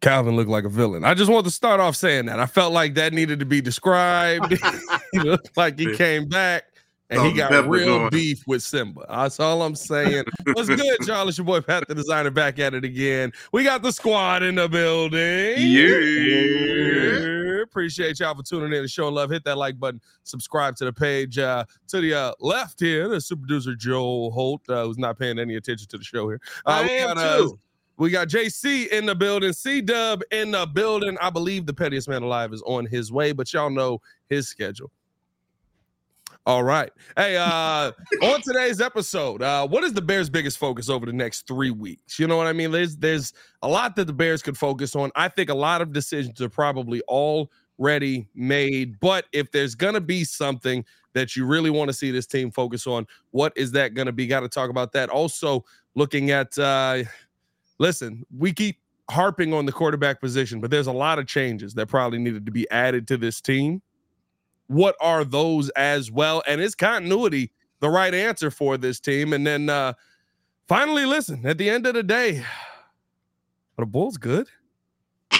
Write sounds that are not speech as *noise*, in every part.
Calvin looked like a villain. I just want to start off saying that. I felt like that needed to be described. *laughs* he looked like he came back and he got real going. beef with Simba. That's all I'm saying. What's good, y'all? It's your boy Pat the Designer back at it again. We got the squad in the building. Yeah. Appreciate y'all for tuning in and showing love. Hit that like button, subscribe to the page. Uh, to the uh, left here, the super producer Joe Holt, uh, who's not paying any attention to the show here. Uh, I am got, too. We got JC in the building, C Dub in the building. I believe the pettiest man alive is on his way, but y'all know his schedule. All right. Hey, uh, on today's episode, uh, what is the Bears' biggest focus over the next three weeks? You know what I mean? There's there's a lot that the Bears could focus on. I think a lot of decisions are probably already made, but if there's gonna be something that you really want to see this team focus on, what is that gonna be? Got to talk about that. Also, looking at uh listen, we keep harping on the quarterback position, but there's a lot of changes that probably needed to be added to this team. What are those as well? And is continuity the right answer for this team? And then uh finally, listen, at the end of the day, *sighs* are the Bulls good? *laughs*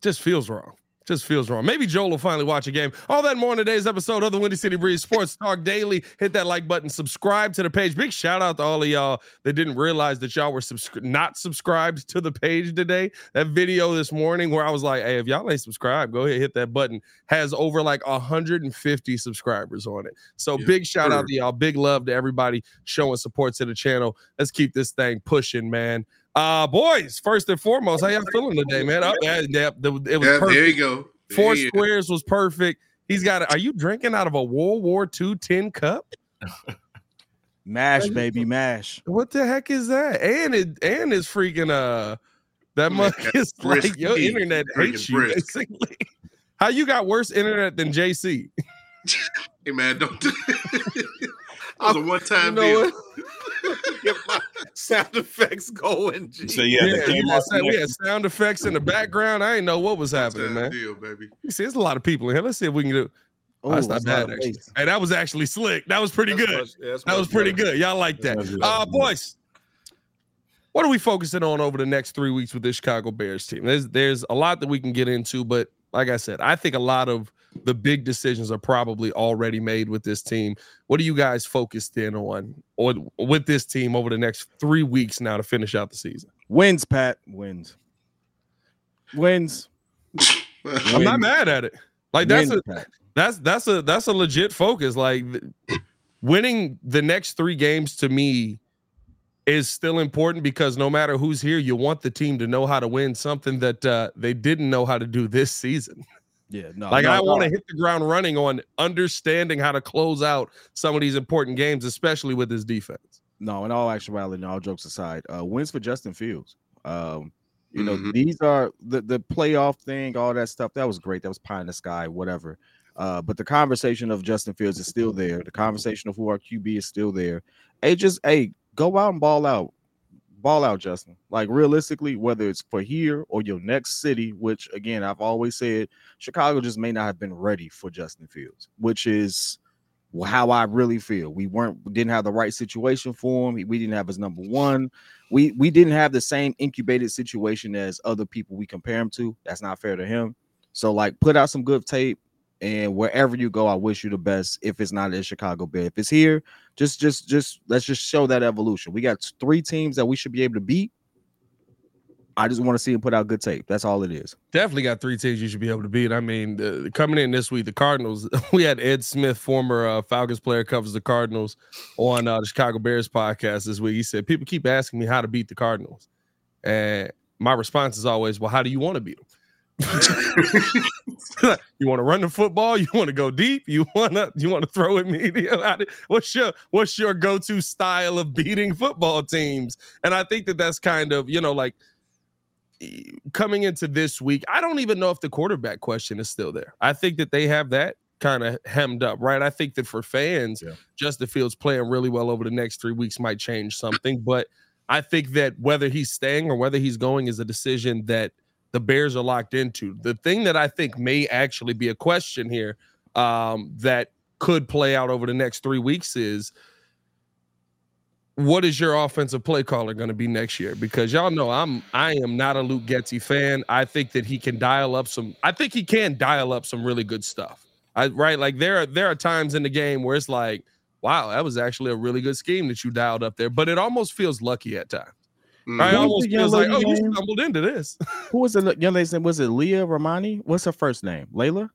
Just feels wrong. Just feels wrong. Maybe Joel will finally watch a game. All that more in today's episode of the Windy City Breeze Sports Talk Daily. Hit that like button, subscribe to the page. Big shout out to all of y'all that didn't realize that y'all were subscri- not subscribed to the page today. That video this morning where I was like, hey, if y'all ain't subscribed, go ahead, hit that button. Has over like 150 subscribers on it. So yeah, big shout sure. out to y'all. Big love to everybody showing support to the channel. Let's keep this thing pushing, man. Uh, boys, first and foremost, how y'all feeling today, man? Oh, yeah, yeah, it was yeah, perfect. There you go. There Four you squares go. was perfect. He's got. A, are you drinking out of a World War II tin cup? *laughs* mash, baby, mash. What the heck is that? And it and it's freaking uh that mug *laughs* is like your internet hates you brisk. basically. How you got worse internet than JC? *laughs* hey man, don't. was a one time you know deal. Get *laughs* my sound effects going. So yeah, yeah, yeah sound, we had sound effects in the background. I didn't know what was happening, man. Deal, baby. You see, there's a lot of people in here. Let's see if we can do. Oh, that's not bad. Actually. Hey, that was actually slick. That was pretty that's good. Much, yeah, that was pretty better. good. Y'all like that, uh, boys. What are we focusing on over the next three weeks with this Chicago Bears team? There's there's a lot that we can get into, but like I said, I think a lot of the big decisions are probably already made with this team. What are you guys focused in on or with this team over the next three weeks now to finish out the season? Wins, Pat. Wins. Wins. *laughs* I'm not mad at it. Like that's Wins, a Pat. that's that's a that's a legit focus. Like winning the next three games to me is still important because no matter who's here, you want the team to know how to win something that uh, they didn't know how to do this season. *laughs* Yeah, no. Like no, I want to hit the ground running on understanding how to close out some of these important games, especially with this defense. No, in all actuality, and all jokes aside, uh, wins for Justin Fields. Um, you know, mm-hmm. these are the the playoff thing, all that stuff. That was great. That was pie in the sky, whatever. Uh, but the conversation of Justin Fields is still there. The conversation of who our QB is still there. Hey, just hey, go out and ball out ball out, Justin. Like realistically, whether it's for here or your next city, which again I've always said, Chicago just may not have been ready for Justin Fields, which is how I really feel. We weren't we didn't have the right situation for him. We didn't have his number one. We we didn't have the same incubated situation as other people we compare him to. That's not fair to him. So like put out some good tape and wherever you go, I wish you the best. If it's not in Chicago Bear, if it's here, just just just let's just show that evolution. We got three teams that we should be able to beat. I just want to see him put out good tape. That's all it is. Definitely got three teams you should be able to beat. I mean, coming in this week, the Cardinals. *laughs* We had Ed Smith, former uh, Falcons player, covers the Cardinals on uh, the Chicago Bears podcast this week. He said people keep asking me how to beat the Cardinals, and my response is always, "Well, how do you want to beat them?" *laughs* *laughs* you want to run the football? You want to go deep? You want to you want to throw it medium? What's your what's your go to style of beating football teams? And I think that that's kind of you know like coming into this week, I don't even know if the quarterback question is still there. I think that they have that kind of hemmed up, right? I think that for fans, yeah. Justin Fields playing really well over the next three weeks might change something. But I think that whether he's staying or whether he's going is a decision that the Bears are locked into. The thing that I think may actually be a question here um, that could play out over the next three weeks is what is your offensive play caller going to be next year? Because y'all know I'm I am not a Luke Getsy fan. I think that he can dial up some. I think he can dial up some really good stuff. I right like there are there are times in the game where it's like, wow, that was actually a really good scheme that you dialed up there. But it almost feels lucky at times. Mm-hmm. I almost feels like, oh, you stumbled into this. *laughs* Who was the young lady? Was it Leah Romani? What's her first name? Layla.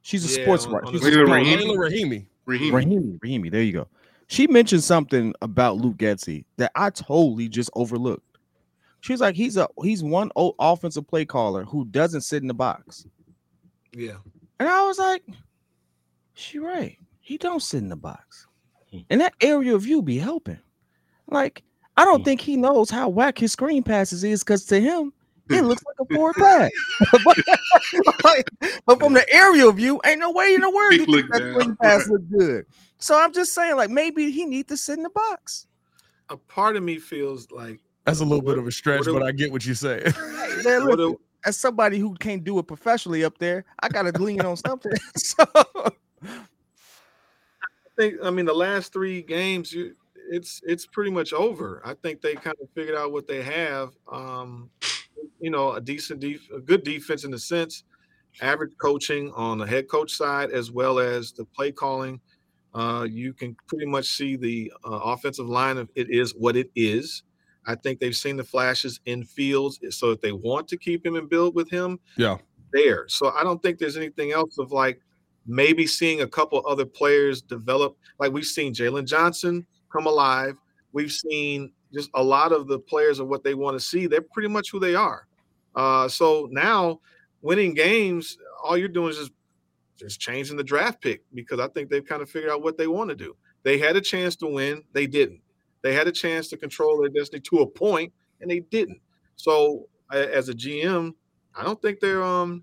She's a yeah, sports writer. She's Layla Rahimi. Rahimi. Rahimi. Rahimi. There you go. She mentioned something about Luke Getsy that I totally just overlooked. She's like, he's a he's one offensive play caller who doesn't sit in the box. Yeah. And I was like, she right. He don't sit in the box. Hmm. And that area of you be helping. Like, I don't hmm. think he knows how whack his screen passes is because to him, it *laughs* looks like a forward pass. *laughs* but, but, from the aerial view, ain't no way in the world you think that screen pass look good. So I'm just saying, like maybe he needs to sit in the box. A part of me feels like that's a little what, bit of a stretch, but I get what you're saying. man, look, as somebody who can't do it professionally up there, I gotta lean on something. *laughs* so I think I mean the last three games, you it's it's pretty much over. I think they kind of figured out what they have. Um, you know, a decent def- a good defense in the sense, average coaching on the head coach side as well as the play calling uh, you can pretty much see the uh, offensive line of it is what it is. I think they've seen the flashes in fields, so if they want to keep him and build with him, yeah, there. So I don't think there's anything else of like maybe seeing a couple other players develop. Like we've seen Jaylon Johnson come alive. We've seen just a lot of the players of what they want to see. They're pretty much who they are. Uh, so now winning games, all you're doing is just just changing the draft pick because I think they've kind of figured out what they want to do. They had a chance to win, they didn't. They had a chance to control their destiny to a point, and they didn't. So as a GM, I don't think they're um.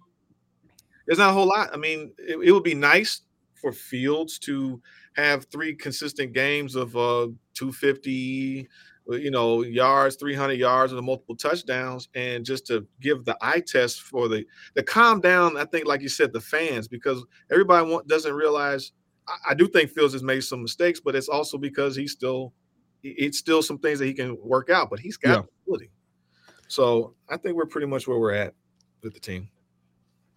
There's not a whole lot. I mean, it, it would be nice for Fields to have three consistent games of uh 250 you know, yards, 300 yards, and multiple touchdowns, and just to give the eye test for the the calm down. I think, like you said, the fans, because everybody want, doesn't realize. I, I, do think Fields has made some mistakes, but it's also because he's still it's still some things that he can work out, but he's got yeah. ability. So I think we're pretty much where we're at with the team.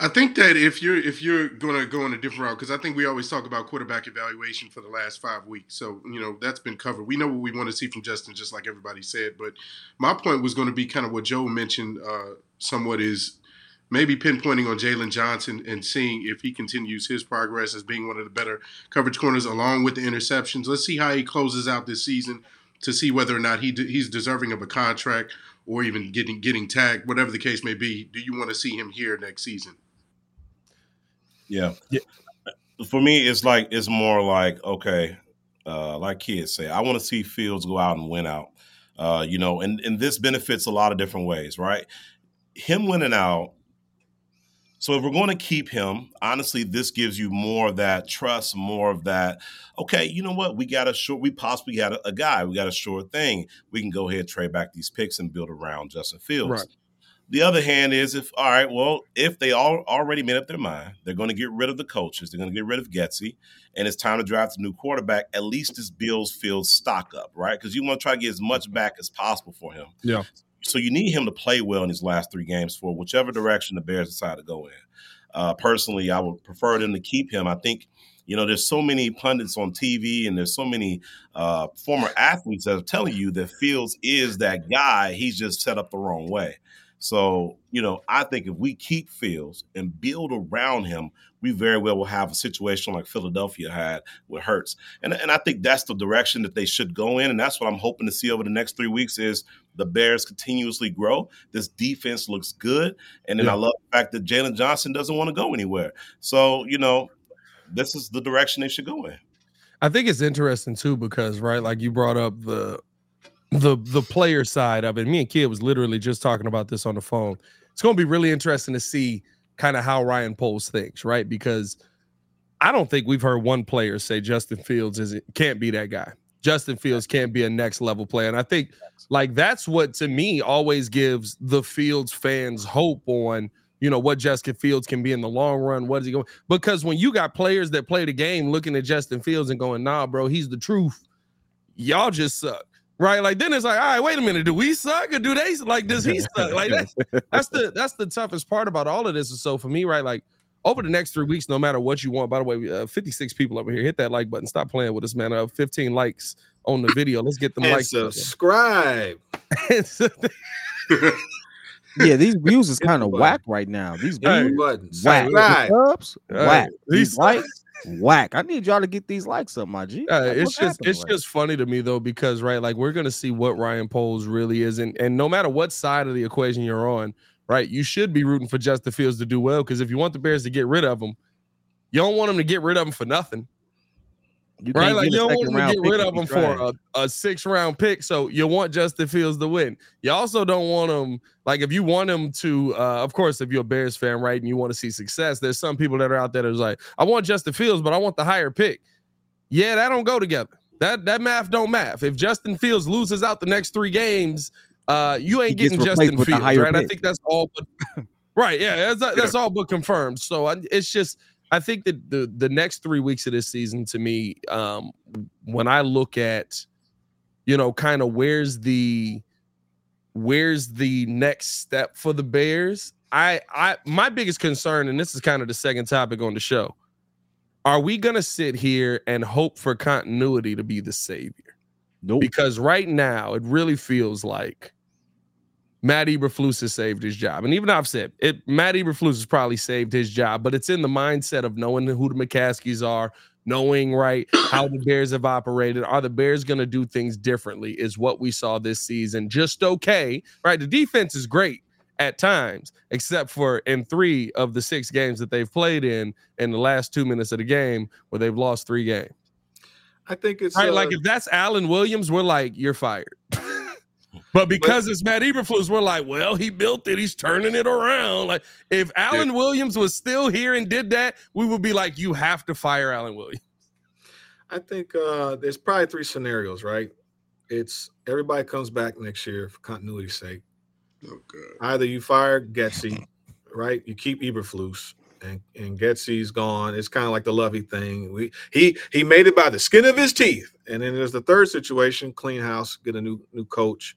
I think that if you're if you're going to go in a different route, because I think we always talk about quarterback evaluation for the last five weeks, so you know that's been covered. We know what we want to see from Justin, just like everybody said. But my point was going to be kind of what Joe mentioned, uh, somewhat is maybe pinpointing on Jaylon Johnson and seeing if he continues his progress as being one of the better coverage corners, along with the interceptions. Let's see how he closes out this season to see whether or not he he's deserving of a contract or even getting getting tagged, whatever the case may be. Do you want to see him here next season? Yeah. yeah. For me, it's like it's more like okay, uh, like kids say, I want to see Fields go out and win out. Uh, you know, and and this benefits a lot of different ways, right? Him winning out. So if we're going to keep him, honestly, this gives you more of that trust, more of that. Okay, you know what? We got a short. We possibly got a, a guy. We got a short thing. We can go ahead, trade back these picks, and build around Justin Fields. Right. The other hand is if all right, well, if they all already made up their mind, they're going to get rid of the coaches, they're going to get rid of Getsy, and it's time to draft a new quarterback. At least this Bills field stock up, right? Because you want to try to get as much back as possible for him. Yeah. So you need him to play well in these last three games for whichever direction the Bears decide to go in. Uh, personally, I would prefer them to keep him. I think you know, there's so many pundits on TV and there's so many uh, former athletes that are telling you that Fields is that guy. He's just set up the wrong way. So, you know, I think if we keep Fields and build around him, we very well will have a situation like Philadelphia had with Hurts. And, and I think that's the direction that they should go in. And that's what I'm hoping to see over the next three weeks is the Bears continuously grow. This defense looks good. And then yeah. I love the fact that Jaylon Johnson doesn't want to go anywhere. So, you know, this is the direction they should go in. I think it's interesting too because right, like you brought up the the the player side of it. Me and Kid was literally just talking about this on the phone. It's going to be really interesting to see kind of how Ryan Poles thinks, right? Because I don't think we've heard one player say Justin Fields is can't be that guy. Justin Fields can't be a next level player, and I think like that's what to me always gives the Fields fans hope on you know what Justin Fields can be in the long run. What is he going? Because when you got players that play the game looking at Justin Fields and going, "Nah, bro, he's the truth." Y'all just suck, right? Like then it's like, all right, wait a minute, do we suck or do they like? Does he *laughs* suck? Like that's that's the that's the toughest part about all of this. And so for me, right, like over the next three weeks, no matter what you want. By the way, uh, 56 people over here, hit that like button. Stop playing with us, man. Uh, 15 likes on the video. Let's get them and likes. Subscribe. *laughs* yeah, these views is kind of whack right now. These views, buttons. whack. Right. Subs, Right. whack. These- These likes, whack. I need y'all to get these likes up, my G. Uh, Like, it's just it's right just funny to me though because right like we're gonna see what Ryan Poles really is and and no matter what side of the equation you're on right you should be rooting for Justin Fields to do well because if you want the Bears to get rid of him you don't want them to get rid of him for nothing You right like you don't want to get rid of him for a, a six round pick so you want Justin Fields to win you also don't want him like if you want him to uh of course if you're a Bears fan right and you want to see success there's some people that are out there that's like I want Justin Fields but I want the higher pick yeah, that don't go together. That that math don't math. If Justin Fields loses out the next three games, uh, you ain't getting Justin Fields, right? I think that's all. But, *laughs* right? Yeah, that's, that's all but confirmed. So I, it's just, I think that the the next three weeks of this season, to me, um, when I look at, you know, kind of where's the, where's the next step for the Bears? I I my biggest concern, and this is kind of the second topic on the show are we going to sit here and hope for continuity to be the savior? Nope. Because right now it really feels like Matt Eberflus has saved his job. And even I've said it, Matt Eberflus has probably saved his job, but it's in the mindset of knowing who the McCaskies are, knowing right *clears throat* how the Bears have operated. Are the Bears going to do things differently? Is what we saw this season just okay, right? The defense is great at times, except for in three of the six games that they've played in in the last two minutes of the game where they've lost three games. I think it's Right, uh, like if that's Alan Williams, we're like, you're fired. *laughs* but because it's Matt Eberflus, we're like, well, he built it. He's turning it around. Like if Alan Williams was still here and did that, we would be like, you have to fire Alan Williams. I think uh, there's probably three scenarios, right? It's everybody comes back next year for continuity's sake. Oh. Either you fire Getsy, right? You keep Eberflus, and and Getsy's gone. It's kind of like the Lovie thing. We he he made it by the skin of his teeth. And then there's the third situation: clean house, get a new new coach.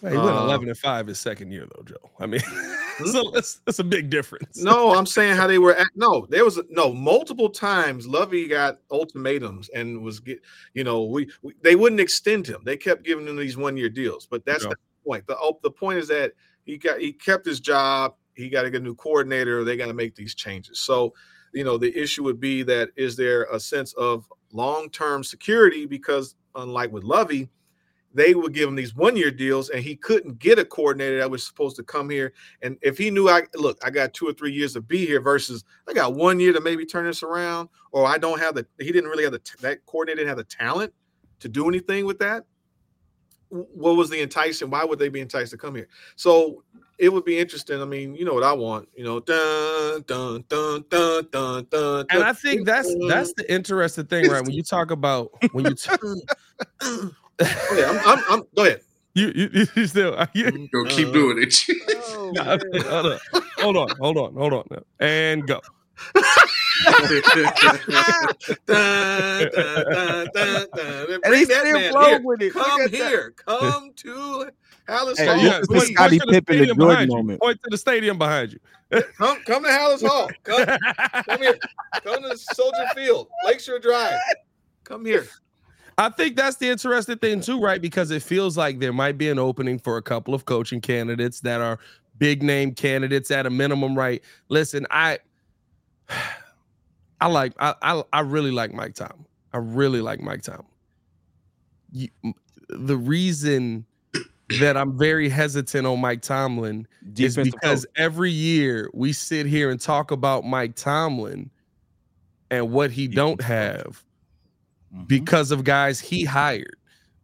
He went Uh, 11 and 5 his second year, though, Joe. I mean, *laughs* so that's, that's a big difference. No, I'm saying how they were. At, no, there was no multiple times. Lovie got ultimatums and was get. You know, we, we they wouldn't extend him. They kept giving him these one year deals. But that's Yeah. the point. The oh, the point is that he got he kept his job. He got to get a new coordinator. They got to make these changes. So, you know, the issue would be that is there a sense of long term security because unlike with Lovie. They would give him these one-year deals, and he couldn't get a coordinator that was supposed to come here and if he knew I look, I got two or three years to be here versus I got one year to maybe turn this around, or I don't have the he didn't really have the that coordinator didn't have the talent to do anything with that. What was the enticing? Why would they be enticed to come here? So it would be interesting. I mean, you know what I want, you know, dun dun dun dun dun dun. And. I think that's that's the interesting thing, right? When you talk about when you t- *laughs* *laughs* yeah, I'm, I'm, I'm, go ahead. you, you, you still you, Go keep doing it. *laughs* Oh No, hold on, hold on, hold on, hold on, now. and go. Dun, *laughs* dun. And Bring he's that still man here. with it. Come at that. here. Come to Halas Hey, Hall. this is the Please. Scottie to the Pippen, the Jordan behind you. moment. Point to the stadium behind you. *laughs* Come, come to Halas Hall. Come, come here. Come to Soldier Field, Lakeshore Drive. Come here. I think that's the interesting thing too, right? Because it feels like there might be an opening for a couple of coaching candidates that are big name candidates at a minimum, right? Listen, I *sighs* I like I I, I really like Mike Tomlin. I really like Mike Tomlin. You, the reason that I'm very hesitant on Mike Tomlin is because coach. every year we sit here and talk about Mike Tomlin and what he don't Defensive coach. have Mhm. because of guys he hired.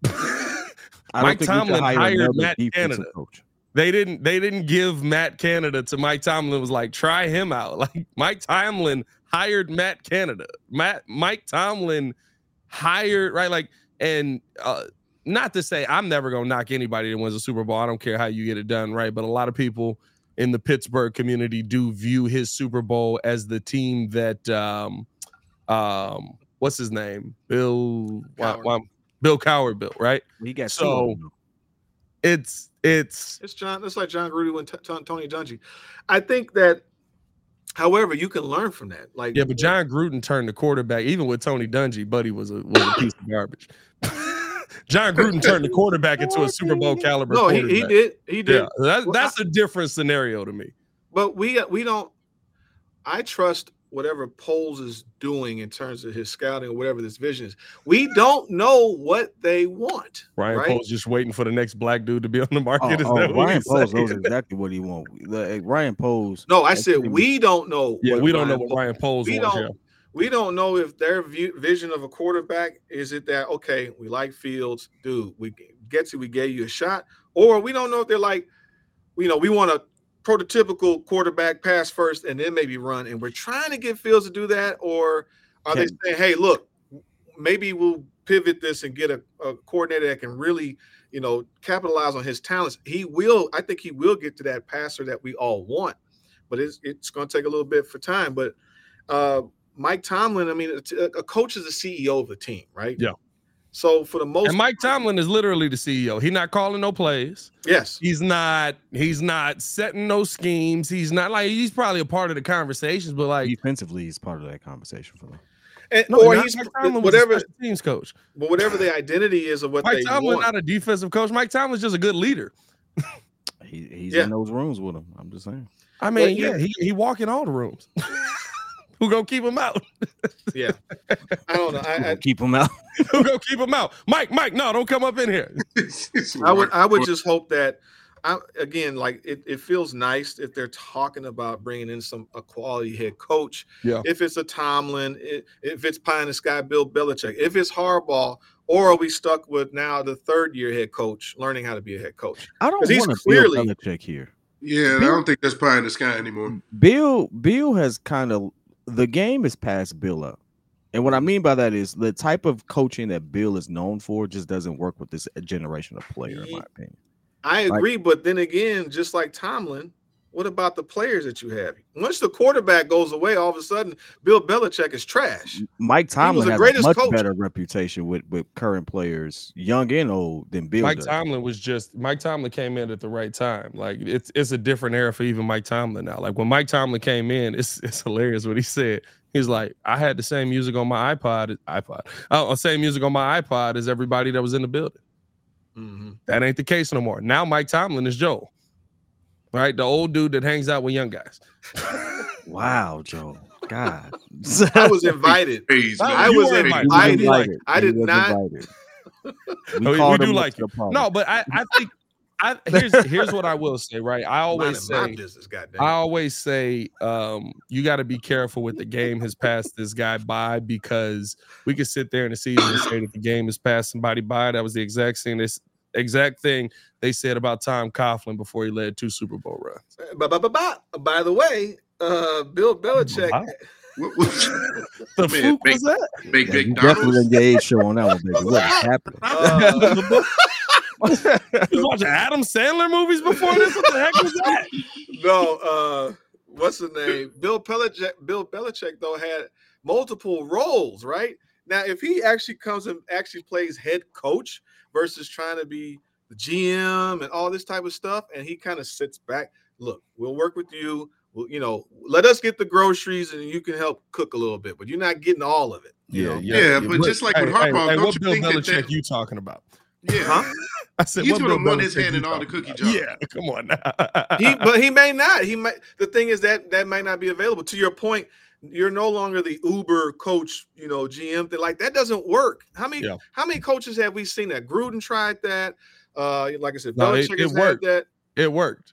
Mike think we should Tomlin hire hired Matt Canada. coach. they didn't they didn't give Matt Canada to Mike Tomlin was like try him out. *laughs* Like Mike Tomlin hired Matt Canada. Matt Mike Tomlin hired right like and uh not to say I'm never gonna knock anybody that wins a Super Bowl. I don't care how you get it done, right? But a lot of people in the Pittsburgh community do view his Super Bowl as the team that um um what's his name? Bill why- Cowher. why- Bill Cowher Bill, right? He got So- two of them, though. It's it's It's John. It's like Jon Gruden and T- T- Tony Dungy. I think that, however, you can learn from that. Like Yeah, but Jon Gruden turned the quarterback. Even with Tony Dungy, Buddy was a was a piece of garbage. *laughs* Jon Gruden turned the quarterback into a Super Bowl caliber. No, he, he did. He did. Yeah, that's Well, that's a different scenario to me. But we uh, we don't. I trust whatever Poles is doing in terms of his scouting or whatever this vision is. We don't know what they want. Ryan right? Poles just waiting for the next black dude to be on the Oh, market. Is oh, that what Ryan he's Poles knows exactly what he wants. The- Ryan Poles. No, I said we don't know. Yeah, what we don't know what Poles- Ryan Poles we wants. don't- Yeah. we don't know if their view, vision of a quarterback is it that okay, we like Fields, dude, we get you, we gave you a shot, or we don't know if they're like, you know, we want a prototypical quarterback pass first and then maybe run, and we're trying to get Fields to do that, or are they saying, hey, look, maybe we'll pivot this and get a, a coordinator that can really, you know, capitalize on his talents. He will, I think he will get to that passer that we all want, but it's it's going to take a little bit for time, but. Uh, Mike Tomlin, I mean, a, a coach is the CEO of the team, right? Yeah. So for the most, And Mike Tomlin is literally the CEO. He's not calling no plays. yes, He's not. He's not setting no schemes. He's not like he's probably a part of the conversations, but like Defensively, he's part of that conversation for me. and, no, or he's Mike Tomlin was a whatever, special teams coach. but whatever the identity is of what Mike they Tomlin want. not a defensive coach. Mike Tomlin's just a good leader. He, he's Yeah. in those rooms with him. I'm just saying. I mean, you- yeah, he he walk in all the rooms. *laughs* Who gonna keep him out? *laughs* yeah, I don't know. I, I, keep him out. *laughs* Who gonna keep him out? Mike, Mike, no, don't come up in here. *laughs* I would I would just hope that I again like it, it feels nice if they're talking about bringing in some a quality head coach. Yeah. If it's a Tomlin, i- if it's pie in the sky Bill Belichick, if it's Harbaugh, or are we stuck with now the third year head coach learning how to be a head coach? I don't 'Cause he's want to clearly- Bill Belichick here. Yeah, I Bill- don't think that's pie in the sky anymore. Bill Bill has kind of the game is past Bill up. And what I mean by that is the type of coaching that Bill is known for just doesn't work with this generation of player, in my opinion. I Like- agree, but then again, just like Tomlin, what about the players that you have? Once the quarterback goes away, all of a sudden Bill Belichick is trash. Mike Tomlin the has a greatest much coach. better reputation with, with current players, young and old, than Bill. Mike does. Tomlin was just Mike Tomlin came in at the right time. Like it's it's a different era for even Mike Tomlin now. Like when Mike Tomlin came in, it's it's hilarious what he said. He's like, I had the same music on my iPod, iPod, oh, same music on my iPod as everybody that was in the building. Mhm. That ain't the case no more. Now Mike Tomlin is Joe, right? The old dude that hangs out with young guys. *laughs* Wow, Joe. God. I was invited. *laughs* Crazy, Oh. I was invited. invited. I You did, like. I did was not. invited. Oh, we- we do like up to. No, but I I think I *laughs* here's here's what I will say. Right, I always say business. I always say um, you got to be careful with the game has passed this guy by because we could sit there in the season and say that the game has passed somebody by. That was the exact same This exact thing they said about Tom Coughlin before he led two Super Bowl runs. Ba- ba- ba- ba. By the way, uh, Bill Belichick. Wow. *laughs* What, what, The Man, fluke make- was that? Big Yeah, you definitely didn't get age show on that one, baby. What is happening? Uh, *laughs* was *laughs* watching Adam Sandler movies before this. What the heck was that? no, uh, what's the name? Bill Belichick. Bill Belichick though had multiple roles, right? Now, if he actually comes and actually plays head coach versus trying to be the GM and all this type of stuff, and he kind of sits back. Look, we'll work with you. We'll, you know, let us get the groceries and you can help cook a little bit, but you're not getting all of it. Yeah, know? yeah, yeah, But just like hey, with Harbaugh, hey, don't what you Bill think Belichick that, that you talking about? Yeah, huh? I said he's what gonna run his hand you in all the talking cookie about? jars. Yeah, come on now. he, but he may not. He might. The thing is that that might not be available. To your point, you're no longer the Uber coach, you know, GM thing. Like that doesn't work. How many Yeah. how many coaches have we seen that? Gruden tried that. Uh, like I said, No, it- Belichick it worked. that it worked.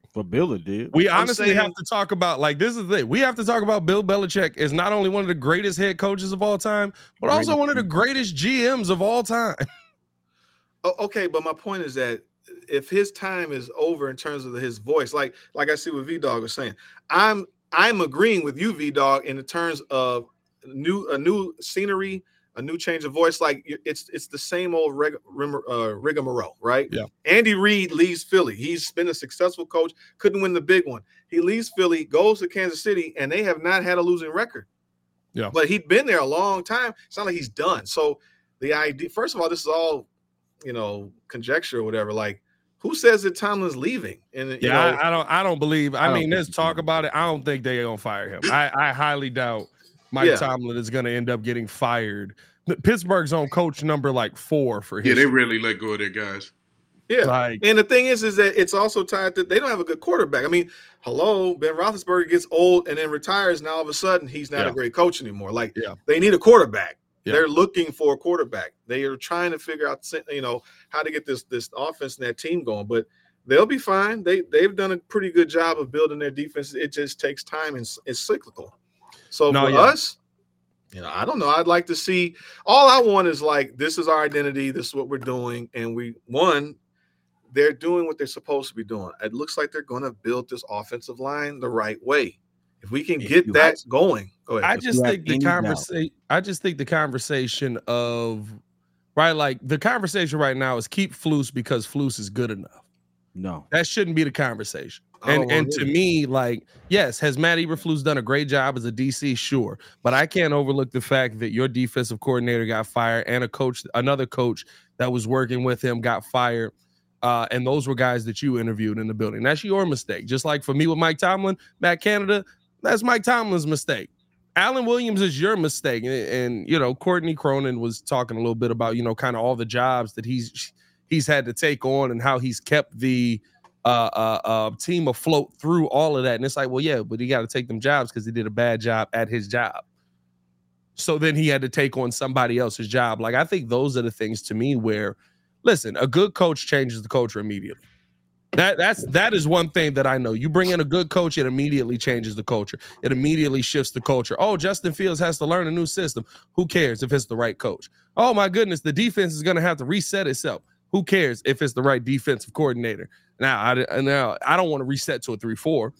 For Bill, it did. We I'm honestly saying- have to talk about like this is the thing. We have to talk about Bill Belichick is not only one of the greatest head coaches of all time, but also one of the greatest GMs of all time. *laughs* Oh, okay, but my point is that if his time is over in terms of his voice, like like I see what V Dog was saying, I'm I'm agreeing with you, V Dog, in the terms of new a new scenery, a new change of voice. Like it's it's the same old rig, uh, rigmarole, right? Yeah. Andy Reid leaves Philly. He's been a successful coach, couldn't win the big one. He leaves Philly, goes to Kansas City, and they have not had a losing record. Yeah. But he'd been there a long time. It's not like he's done. So the idea, first of all, this is all, you know, conjecture or whatever. Like, who says that Tomlin's leaving? And you Yeah, know, I, I don't I don't believe. I, I mean, there's talk about it. I don't think they're gonna fire him. I, I highly doubt Mike Yeah. Tomlin is gonna end up getting fired. Pittsburgh's on coach number like four for Yeah, they really let go of their guys. yeah. like And the thing is, is that it's also tied to they don't have a good quarterback. I mean, hello, Ben Roethlisberger gets old and then retires, and all of a sudden he's not Yeah. a great coach anymore. Like, Yeah. they need a quarterback. Yeah. They're looking for a quarterback. They are trying to figure out, you know, how to get this this offense and that team going. But they'll be fine. They they've done a pretty good job of building their defense. It just takes time and it's, it's cyclical. So No, for yeah. us, you know, I don't know. I'd like to see. All I want is like this is our identity. This is what we're doing, and we one. They're doing what they're supposed to be doing. It looks like they're going to build this offensive line the right way. If we can get that have- going, go ahead. I just think the conversation. I just think the conversation of right, like the conversation right now is keep Flus because Flus is good enough. No. That shouldn't be the conversation. And and to it. me, like, yes, has Matt Eberflus done a great job as a DC? Sure, but I can't overlook the fact that your defensive coordinator got fired and a coach, another coach that was working with him got fired. Uh, and those were guys that you interviewed in the building. That's your mistake. Just like for me with Mike Tomlin, Matt Canada, that's Mike Tomlin's mistake. Alan Williams is your mistake. And, and, you know, Courtney Cronin was talking a little bit about, you know, kind of all the jobs that he's he's had to take on and how he's kept the uh, uh, uh, team afloat through all of that. And it's like, well, yeah, but he got to take them jobs because he did a bad job at his job. So then he had to take on somebody else's job. Like I think those are the things to me where, listen, a good coach changes the culture immediately. That that's that is one thing that I know. You bring in a good coach, it immediately changes the culture. It immediately shifts the culture. Oh, Justin Fields has to learn a new system. Who cares if it's the right coach? Oh my goodness, the defense is going to have to reset itself. Who cares if it's the right defensive coordinator? Now, I now I don't want to reset to a three four,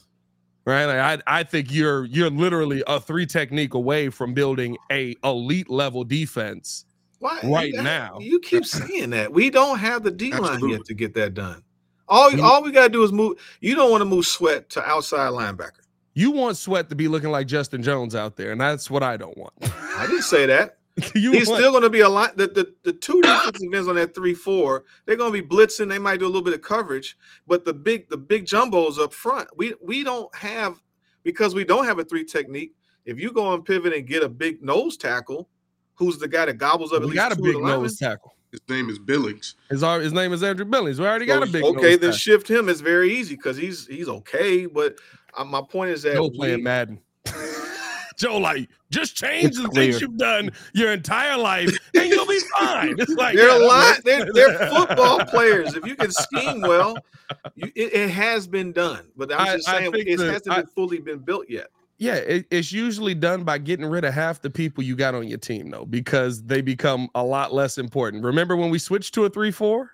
right? Like, I I think you're you're literally a three technique away from building a elite level defense. Why, right you- now. You keep saying that. We don't have the D line yet to get that done. All, You- all we got to do is move. You don't want to move Sweat to outside linebacker. You want Sweat to be looking like Justin Jones out there, and that's what I don't want. I didn't say that. *laughs* you He's want- still going to be a lot. The, the, the two defensive ends on that three four, they're going to be blitzing. They might do a little bit of coverage, but the big the big jumbos up front, we we don't have because we don't have a three technique. If you go on pivot and get a big nose tackle, who's the guy that gobbles up? at we least got a two big of the linemen? nose tackle. His name is Billings. His, his name is Andrew Billings. We already got a big okay, nose then tackle. shift him. It's very easy because he's he's okay. But uh, my point is that Joe we- playing Madden. Joe, like, just change It's the clear. things you've done your entire life, and you'll be fine. It's like they're yeah, a lot. They're, they're football *laughs* players. If you can scheme well, you, it, it has been done. But I'm just I saying think it the- hasn't I- been fully been built yet. Yeah, it, it's usually done by getting rid of half the people you got on your team, though, because they become a lot less important. Remember when we switched to a three-four,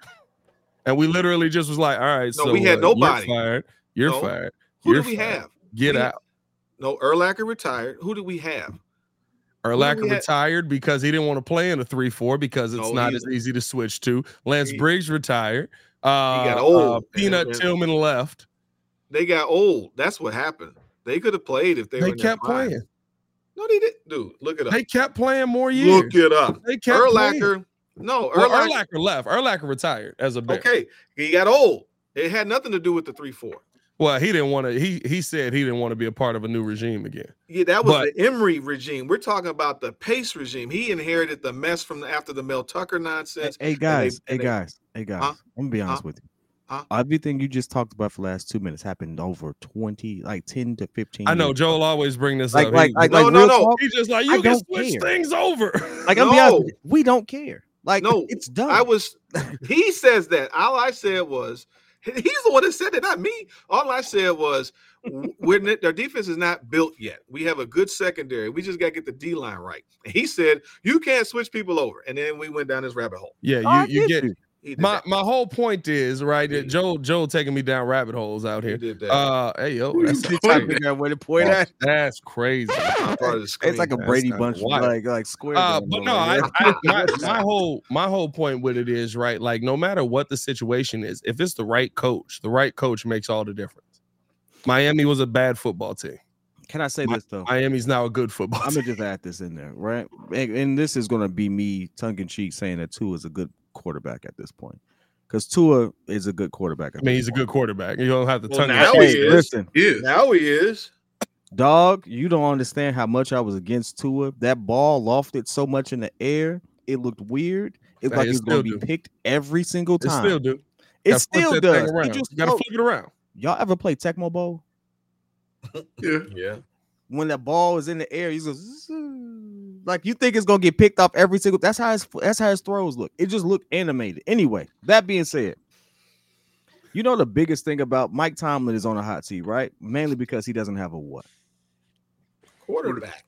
and we literally just was like, "All right, No, so we had uh, nobody. You're fired. You're No. fired. Who You're do we fired. have? Get We- out." No, Urlacher retired. Who do we have? Urlacher we retired because he didn't want to play in a three-four because it's No, not as easy to switch to. Lance he- Briggs retired. Uh, got uh, old. Peanut And- and- Tillman left. They got old. That's what happened. They could have played if they, They kept playing. No, they didn't. Dude, look it up. They kept playing more years. Look it up. They kept playing. Urlacher. No, Well, Urlacher. Urlacher left. Urlacher retired as a Bear. Okay, he got old. It had nothing to do with the three four. Well, he didn't want to. He he said he didn't want to be a part of a new regime again. Yeah, that was But- the Emery regime. We're talking about the Pace regime. He inherited the mess from the, after the Mel Tucker nonsense. hey guys, and hey they- guys, hey guys. I'm gonna be honest Huh? with you. Huh? Everything you just talked about for the last two minutes happened over 20, like 10 to 15. I know years Joel always bring this Like, up. like, He- like, No, like no, real no. talk, he's just like I you can switch care. things over. *laughs* Like I'm be honest, No. with you, we don't care. Like No, it's done. I was. *laughs* He says that. All I said was, *laughs* he's the one that said it, not me. All I said was, w- we're n- their defense is not built yet. We have a good secondary. We just got to get the D line right. And he said, you can't switch people over. And then we went down this rabbit hole. yeah, Oh, you, you get you. He did my that. my whole point is right. Yeah. That Joel Joel taking me down rabbit holes out He here. did that. Uh, hey yo, that's, you Trying to talking figure to point at. that's crazy. Part of the It's screen. like a Brady bunch, wild. like like square. Uh, but no, I. I my, *laughs* my whole my whole point with it is right. Like no matter what the situation is, if it's the right coach, the right coach makes all the difference. Miami was a bad football team. Can I say my- this though? Miami's now a good football I'm gonna just add this in there, right? And, and this is gonna be me tongue in cheek saying that Tua is a good quarterback at this point, because Tua is a good quarterback. I mean, he's a good quarterback. You don't have to Well, tongue now in he is. Listen, is. Now he is. dog, you don't understand how much I was against Tua. That ball lofted so much in the air, it looked weird. It Hey, like it it's gonna be do. picked every single time. It time. still do. it Gotta still does. It just you gotta flip it around. Y'all ever play Tecmo Bowl? *laughs* Yeah. Yeah. When that ball is in the air, he's just like you think it's gonna get picked off every single. That's how his that's how his throws look. It just look animated. Anyway, that being said, you know the biggest thing about Mike Tomlin is on a hot seat, right? Mainly because he doesn't have a what. Quarterback.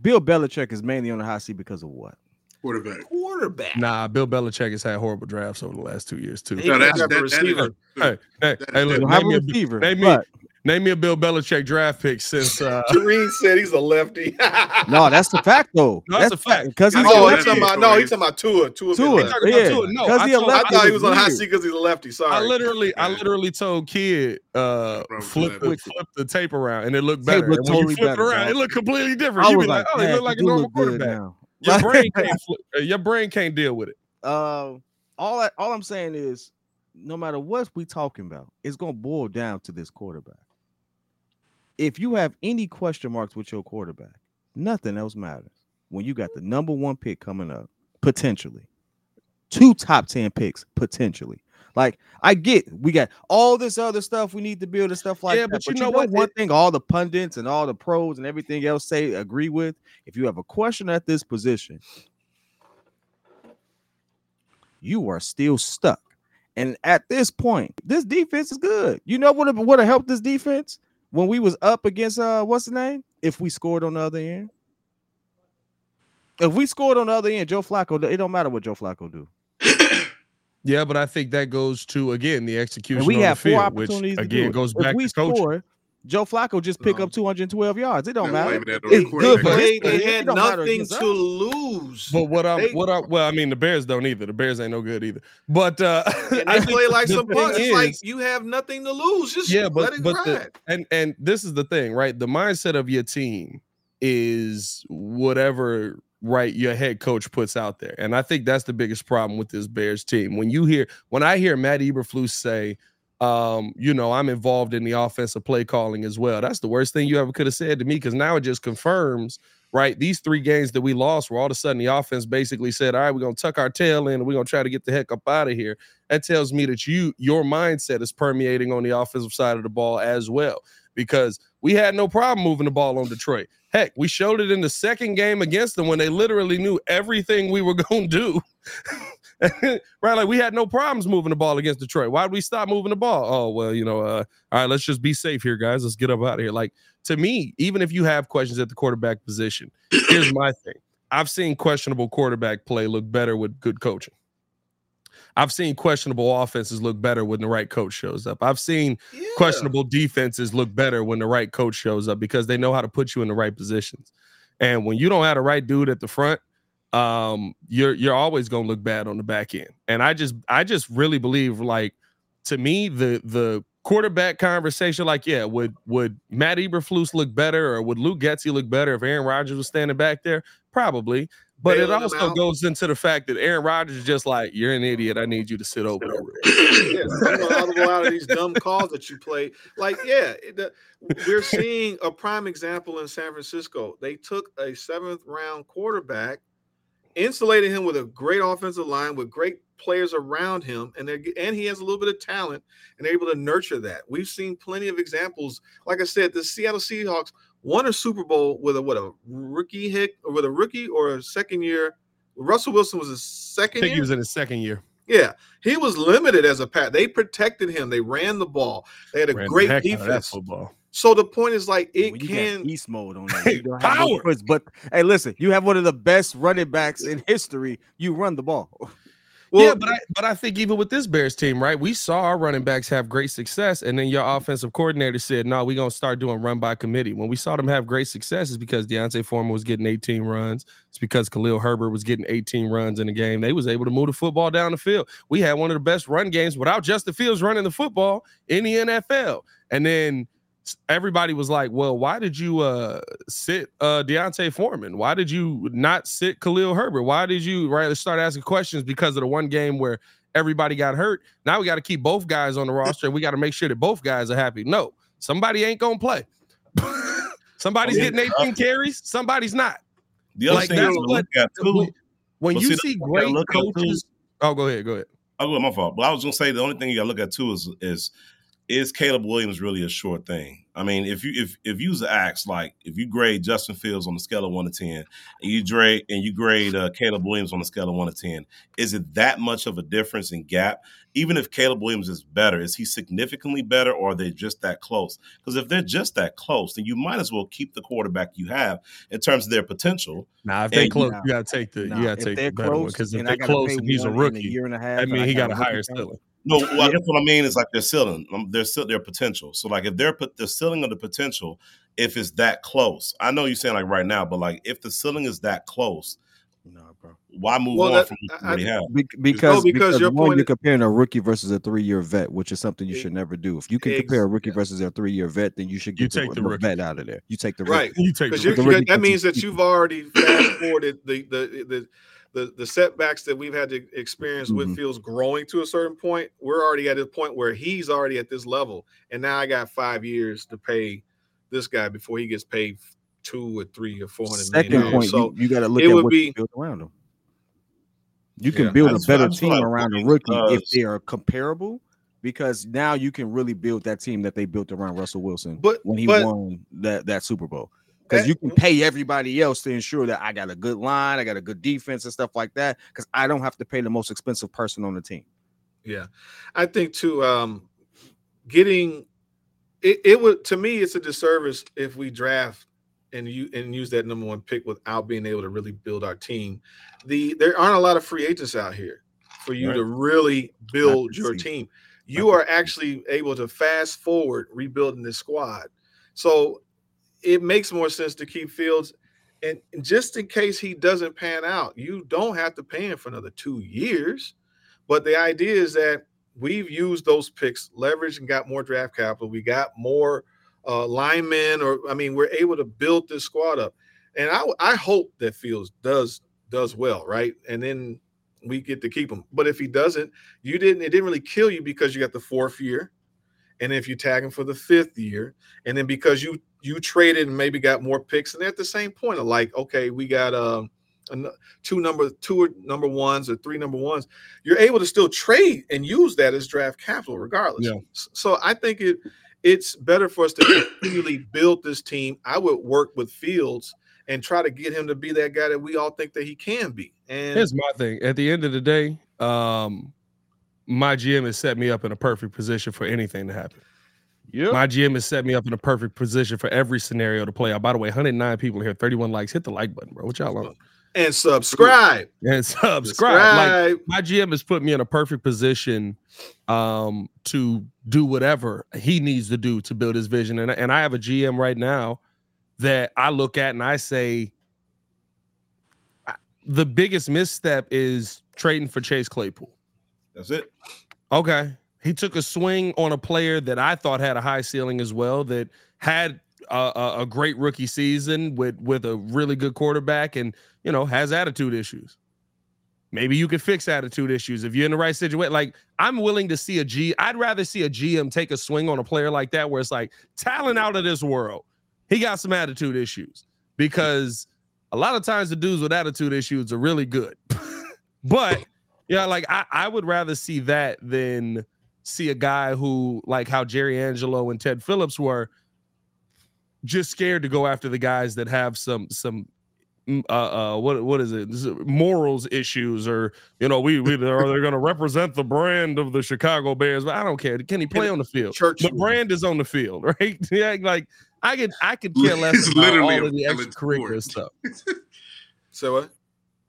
Bill Belichick is mainly on the hot seat because of what? Quarterback. Quarterback. Nah, Bill Belichick has had horrible drafts over the last two years too. No, can that's have a that, that is receiver. Hey, hey, That hey, look, You have name a receiver, name me- but name me a Bill Belichick draft pick since. Uh, *laughs* Jareen said he's a lefty. *laughs* no, that's the fact though. No, that's a fact. because he's That's a oh, a he's talking about no, he's talking about Tua. Tua. Tua, been talking lefty. about yeah, Tua. No, because I he a told- I I thought he is was on the hot seat because he's a lefty. Sorry. I Sorry. literally, I literally told kid, uh, Bro, flip the, flip the tape around, and it looked Tape better. looked and when totally you flip it around, dog. it looked completely different. You was be like, like, oh, he looked like a normal look quarterback. Your *laughs* brain can't, uh, your brain can't deal with it. uh, all I, all I'm saying is, no matter what we talking about, it's gonna boil down to this quarterback. If you have any question marks with your quarterback, nothing else matters. When you got the number one pick coming up, potentially, two top ten picks potentially. Like I get, we got all this other stuff we need to build and stuff like Yeah, that. but you know what? One thing, all the pundits and all the pros and everything else say agree with. If you have a question at this position, you are still stuck. And at this point, this defense is good. You know what would have helped this defense when we was up against uh what's the name? If we scored on the other end. If we scored on the other end, Joe Flacco, it don't matter what Joe Flacco do. Yeah, but I think that goes to again the execution And we have four field, which opportunities to again do it. goes if back we to coaching. score, Joe Flacco just pick No. up 212 yards. It don't Not matter. blaming that on It's good They, for quarterback. they had nothing to lose. But what I'm, what I, well, I mean, the Bears don't either. The Bears ain't no good either. But uh, *laughs* and I they play like the some thing punks. It's like you have nothing to lose. Just yeah, let but it but the, and and this is the thing, right? The mindset of your team is whatever right your head coach puts out there. And I think that's the biggest problem with this Bears team. When you hear when I hear Matt Eberflus say, um, you know, I'm involved in the offensive play calling as well. That's the worst thing you ever could have said to me because now it just confirms, right? These three games that we lost, where all of a sudden the offense basically said, All right, we're gonna tuck our tail in and we're gonna try to get the heck up out of here. That tells me that you your mindset is permeating on the offensive side of the ball as well. Because we had no problem moving the ball on Detroit. Heck, we showed it in the second game against them when they literally knew everything we were *laughs* to do. *laughs* right? Like we had no problems moving the ball against Detroit. Why did we stop moving the ball? Oh, well, you know, uh, all right, let's just be safe here, guys. Let's get up out of here. Like to me, even if you have questions at the quarterback position, *clears throat* here's my thing. I've seen questionable quarterback play look better with good coaching. I've seen questionable offenses look better when the right coach shows up. I've seen yeah. questionable defenses look better when the right coach shows up because they know how to put you in the right positions. And when you don't have the right dude at the front, um, you're you're always gonna look bad on the back end. And I just I just really believe like to me the the quarterback conversation, like yeah, would would Matt Eberflus look better or would Luke Getsy look better if Aaron Rodgers was standing back there? Probably. But it also goes into the fact that Aaron Rodgers is just like, you're an idiot. I need you to sit over yeah, audible out of these dumb calls that you play. Like, yeah, the, we're seeing a prime example in San Francisco. They took a seventh round quarterback, insulated him with a great offensive line with great players around him, and they and he has a little bit of talent, and they're able to nurture that. We've seen plenty of examples. Like I said, the Seattle Seahawks won a Super Bowl with a what a rookie hit or with a rookie or a second year. Russell Wilson was his second. I think year? he was in his second year. Yeah, he was limited as a pat. They protected him. They ran the ball. They had a ran great defense. football. So the point is like it can beast mode on *laughs* that. You Power. No but hey, listen, you have one of the best running backs in history. You run the ball. Well, yeah, but I but I think even with this Bears team, right? We saw our running backs have great success, and then your offensive coordinator said, "No, we're gonna start doing run by committee." When we saw them have great success, is because D'Onta Foreman was getting 18 runs. It's because Khalil Herbert was getting 18 runs in the game. They was able to move the football down the field. We had one of the best run games without Justin Fields running the football in the NFL, and then everybody was like, "Well, why did you uh sit uh D'Onta Foreman? Why did you not sit Khalil Herbert? Why did you right start asking questions because of the one game where everybody got hurt? Now we got to keep both guys on the *laughs* roster. we got to make sure that both guys are happy. No, somebody ain't gonna play. *laughs* Somebody's getting 18 carries. Somebody's not. The other like, thing is what, too, when you see, see great coaches. Oh, go ahead. Go ahead. Oh, go my fault. But I was gonna say the only thing you gotta look at too is is is Caleb Williams really a short thing? I mean, if you if if you ask like if you grade Justin Fields on the scale of one to ten, and you grade and you grade uh, Caleb Williams on the scale of one to ten, is it that much of a difference in gap? Even if Caleb Williams is better, is he significantly better, or are they just that close? Because if they're just that close, then you might as well keep the quarterback you have in terms of their potential. Nah, if they're close, you gotta take the nah, you gotta take the better close, one because if they're close and he's a rookie, a year and a half, I mean, he got a higher ceiling. No, well, I guess what I mean is like they're ceiling. Um, they're still their potential. So like if they're put the ceiling of the potential, if it's that close, I know you're saying like right now, but like if the ceiling is that close, no, bro. Why move well, on that, from what you have? Because, no, because, because you're, one, you're comparing a rookie versus a three year vet, which is something you should never do. If you can compare a rookie versus a three year vet, then you should get you take the, the vet out of there. You take the right. You take the, rookie. That means that you've already fast forwarded the the the the the setbacks that we've had to experience mm-hmm. with Fields growing to a certain point, we're already at a point where he's already at this level, and now I got five years to pay this guy before he gets paid two or three or four hundred. Second million. point, so you, you got to look at what be, you build around him. You can yeah, build a better team around a rookie if they are comparable, because now you can really build that team that they built around Russell Wilson but, when he but, won that that Super Bowl because you can pay everybody else to ensure that I got a good line, I got a good defense and stuff like that. Because I don't have to pay the most expensive person on the team. Yeah, I think too. Um, getting it, it would to me, it's a disservice if we draft and you and use that number one pick without being able to really build our team. The there aren't a lot of free agents out here for you right. to really build your team. You are actually able to fast forward rebuilding this squad. So it makes more sense to keep Fields. And just in case he doesn't pan out, you don't have to pay him for another two years. But the idea is that we've used those picks, leveraged, and got more draft capital. We got more uh, linemen, or I mean, we're able to build this squad up. and I I hope that Fields does does well, right? And then we get to keep him. But if he doesn't, you didn't. It didn't really kill you because you got the fourth year, and if you tag him for the fifth year, and then because you you traded and maybe got more picks, and they're at the same point of like, okay, we got um two number two number ones or three number ones, you're able to still trade and use that as draft capital regardless. Yeah. So I think it it's better for us to continually build this team. I would work with Fields and try to get him to be that guy that we all think that he can be. And Here's my thing. At the end of the day, um, my GM has set me up in a perfect position for anything to happen. Yeah. My GM has set me up in a perfect position for every scenario to play out. By the way, 109 people here, 31 likes. Hit the like button, bro. What y'all on? and subscribe. And *laughs* subscribe. Like my GM has put me in a perfect position um, to do whatever he needs to do to build his vision. And, and I have a GM right now that I look at and I say the biggest misstep is trading for Chase Claypool. That's it. Okay. He took a swing on a player that I thought had a high ceiling as well, that had a, a, great rookie season with with a really good quarterback, and you know has attitude issues. Maybe you could fix attitude issues if you're in the right situation. Like I'm willing to see a G. I'd rather see a GM take a swing on a player like that, where it's like talent out of this world. He got some attitude issues because a lot of times the dudes with attitude issues are really good, *laughs* but yeah, like I, I would rather see that than see a guy who, like how Jerry Angelo and Ted Phillips were, just scared to go after the guys that have some some mm, uh uh what what is it? Morals issues or you know we we *laughs* are they going to represent the brand of the Chicago Bears? But I don't care. Can he play on the field? Church the brand is on the field *laughs* right? Yeah like I could I could care less It's about literally all of the extracurricular sport. stuff. *laughs* So what?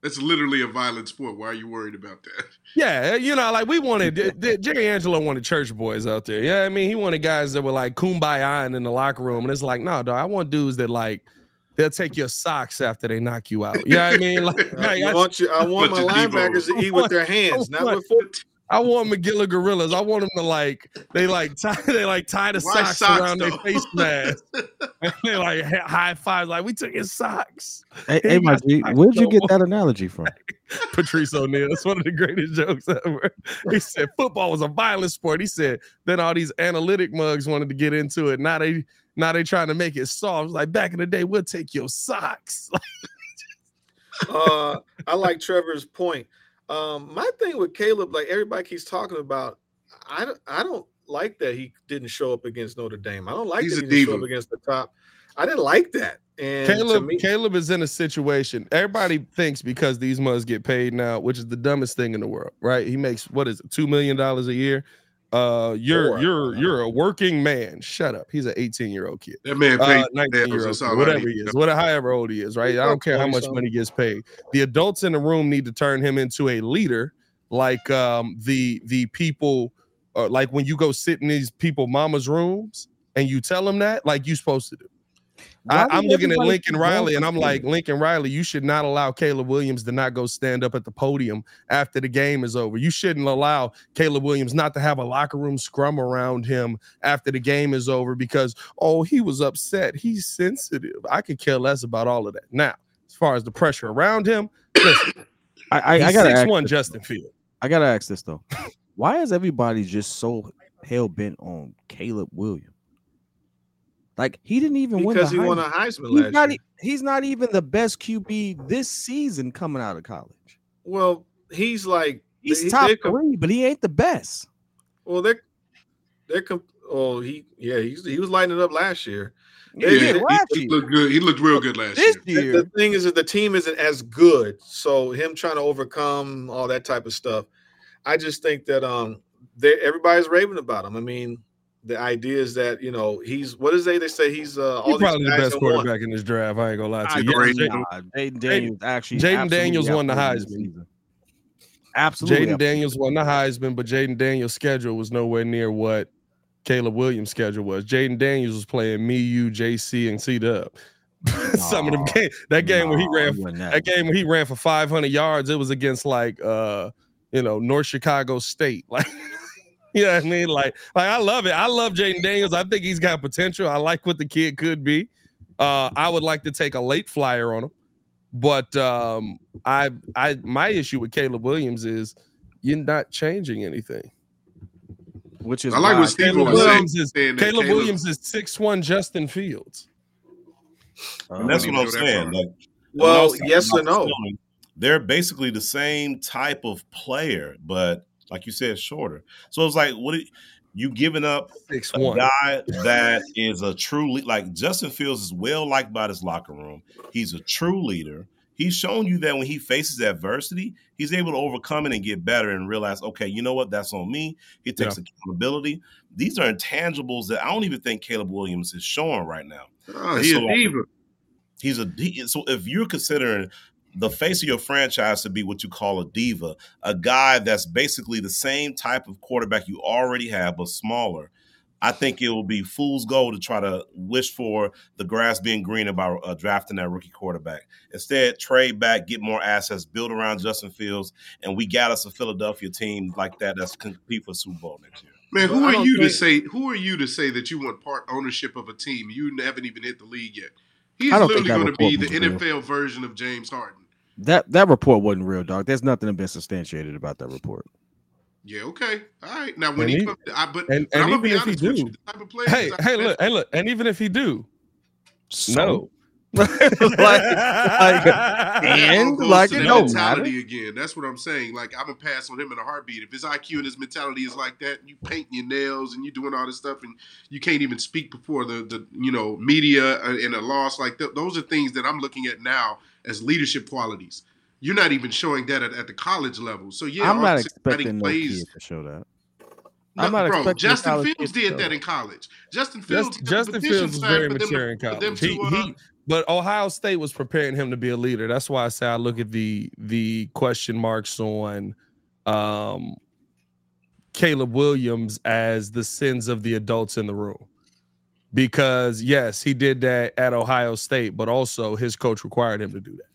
That's literally a violent sport. Why are you worried about that? Yeah, you know, like we wanted *laughs* D- D- Jerry Angelo wanted church boys out there. Yeah, I mean, he wanted guys that were like kumbaya in the locker room, and it's like, no, dog, I want dudes that like they'll take your socks after they knock you out. Yeah, I mean, *laughs* like, *laughs* like, I I, want you. I want my linebackers to eat with their hands, not with forks. I want Magilla gorillas. I want them to like they like tie *laughs* they like tie the Why socks, socks, around their face *laughs* mask. and they like high fives, like we took his socks. Hey, hey my got G, knocked where'd you get that analogy from? *laughs* Patrice O'Neal. It's one of the greatest jokes ever. He said football was a violent sport. He said then all these analytic mugs wanted to get into it. Now they now they trying to make it soft. Like back in the day, we'll take your socks. uh, I like Trevor's point. Um, my thing with Caleb, like everybody keeps talking about, I don't, I don't like that he didn't show up against Notre Dame. I don't like He's that he didn't show up against the top. I didn't like that. And Caleb me, Caleb is in a situation. Everybody thinks because these mugs get paid now, which is the dumbest thing in the world, right? He makes what is it, two million dollars a year. Uh, you're you're you're a working man. Shut up. He's an 18 year old kid. That man uh, paid 19 year old, whatever he is, whatever, however old he is, right? I don't care how much 40-something. money gets paid. The adults in the room need to turn him into a leader, like um the the people, uh, like when you go sit in these people mama's rooms and you tell them that, like you supposed to do. I, I'm looking at Lincoln Riley, and I'm like, Lincoln Riley, you should not allow Caleb Williams to not go stand up at the podium after the game is over. You shouldn't allow Caleb Williams not to have a locker room scrum around him after the game is over because, oh, he was upset. He's sensitive. I could care less about all of that. Now, as far as the pressure around him, *coughs* listen, I, I, I six ask one Justin though. Field. I gotta ask this though. Why is everybody just so hell bent on Caleb Williams? Like he didn't even win the because he won a Heisman. Heisman He's last not, year. he's not even the best QB this season coming out of college. Well, he's like He's they- top three, but he ain't the best. Well, they're they're comp- oh he yeah he's he was lighting it up last year. Yeah, They- he they- last He looked good. He looked real good last This year. The, year, the thing is that the team isn't as good, so him trying to overcome all that type of stuff. I just think that um everybody's raving about him. I mean, the idea is that you know he's what is they they say he's uh all He's probably the best in one. quarterback in this draft. I ain't gonna lie to I you. agree. Yes, Jayden Daniels actually. Jayden Daniels won the outplayed him this Heisman. Absolutely, Jayden Daniels won the Heisman, but Jayden Daniels' schedule was nowhere near what Caleb Williams' schedule was. Jayden Daniels was playing me, you, JC, and C Dub. *laughs* Some of them game that game where he Nah, ran he wasn't that game where he ran for 500 yards, it was against like uh you know North Chicago State. *laughs* Like you know what I mean? Like like I love it. I love Jayden Daniels. I think he's got potential. I like what the kid could be. Uh, I would like to take a late flyer on him, but um, I, I, my issue with Caleb Williams is you're not changing anything. Which is I like why- what Steve Caleb was saying. Williams is saying that Caleb Williams is six one Justin Fields. And that's what I'm even go that saying. Like, Well, when I was talking yes about or no. Stillman, They're basically the same type of player, but like you said, shorter. So it's like, what are you giving up Six a one. guy that is a true le- like Justin Fields is well liked by his locker room. He's a true leader. He's shown you that when he faces adversity, he's able to overcome it and get better and realize, okay, you know what, that's on me. He takes accountability. These are intangibles that I don't even think Caleb Williams is showing right now. Oh, he So, a diva. He's a he, so if you're considering the face of your franchise to be what you call a diva, a guy that's basically the same type of quarterback you already have but smaller. I think it will be fool's gold to try to wish for the grass being green about uh, drafting that rookie quarterback. Instead, trade back, get more assets, build around Justin Fields, and we got us a Philadelphia team like that that's compete for Super Bowl next year. Man, who I are don't you to say? Who are you to say that you want part ownership of a team? You haven't even hit the league yet. He's I don't think literally going to be the. NFL version of James Harden. That that report wasn't real, dog. There's nothing that been substantiated about that report. Yeah, okay, all right. Now when And he, he- comes, I, but, and- and I'm gonna be even if he honest with do- you, the type of Hey, I- hey, look, hey, look, and even if he do, no. *laughs* like, like, and like it that don't matter. mentality again. That's what I'm saying. Like I'm gonna pass on him in a heartbeat. If his IQ and his mentality is like that, you painting your nails and you doing all this stuff, and you can't even speak before the the you know media and in a loss. Like th- those are things that I'm looking at now as leadership qualities. You're not even showing that at, at the college level. So yeah, I'm not offensive batting expecting no plays- kid to show that. No, I'm not bro, expecting Justin Fields did that in college. Justin Fields, Justin, Justin Fields was very mature in college. He, he, but Ohio State was preparing him to be a leader. That's why I say I look at the the question marks on um, Caleb Williams as the sins of the adults in the room. Because yes, he did that at Ohio State, but also his coach required him to do that.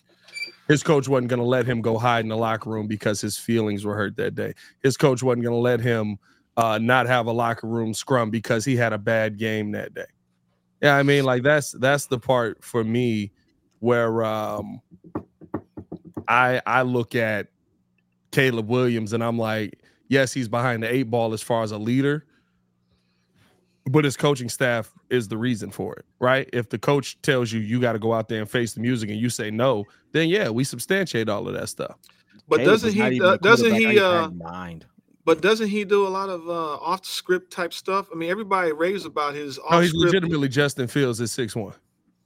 His coach wasn't going to let him go hide in the locker room because his feelings were hurt that day. His coach wasn't going to let him uh, not have a locker room scrum because he had a bad game that day. Yeah, I mean, like that's that's the part for me where um I I look at Caleb Williams and I'm like, yes, he's behind the eight ball as far as a leader, but his coaching staff is the reason for it, right? If the coach tells you you got to go out there and face the music and you say no, then yeah, we substantiate all of that stuff. But Caleb doesn't he? Uh, doesn't he? Uh, mind. but doesn't he do a lot of uh, off script type stuff? I mean, everybody raves about his off No, he's legitimately Justin Fields at six one.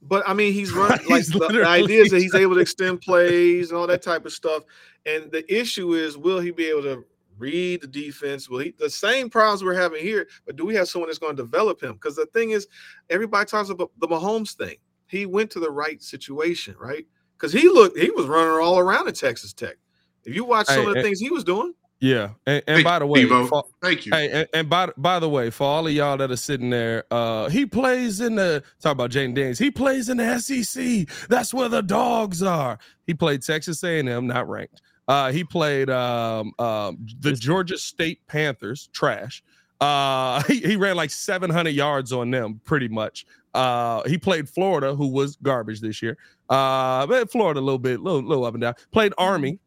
But I mean, he's run *laughs* like He's the, the idea is that he's *laughs* able to extend plays and all that type of stuff. And the issue is, will he be able to read the defense? Will he the same problems we're having here? But do we have someone that's going to develop him? Because the thing is, everybody talks about the Mahomes thing. He went to the right situation, right? Because he looked, he was running all around at Texas Tech. If you watch some Hey, of the and- things he was doing, Yeah, and, and by the way, for- Thank you. Hey, and, and by by the way, for all of y'all that are sitting there, uh, he plays in the talk about Jayden Daniels. He plays in the SEC. That's where the dogs are. He played Texas A&M, not ranked. Uh, he played um, um, the Georgia State Panthers, trash. Uh, *laughs* he, he ran like 700 yards on them, pretty much. Uh, he played Florida, who was garbage this year. Uh, but Florida a little bit, little, little up and down. Played Army.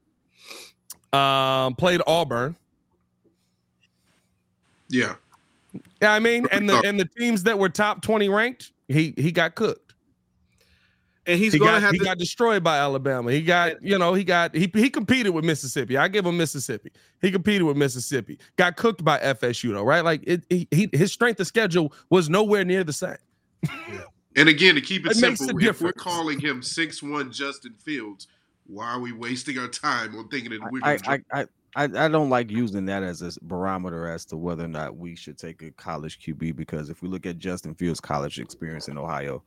Um, played Auburn. yeah, Yeah, I mean, and the and the teams that were top 20 ranked, he he got cooked. And he's he going to got have he to. got destroyed by Alabama. He got, you know, he got he he competed with Mississippi. I give him Mississippi. He competed with Mississippi. Got cooked by FSU though, right? Like it he, he his strength of schedule was nowhere near the same. and again to keep it, It simple, if we're calling him six one Justin Fields, why are we wasting our time on thinking that we're I, I, I, I, I don't like using that as a barometer as to whether or not we should take a college QB because if we look at Justin Fields' college experience in Ohio,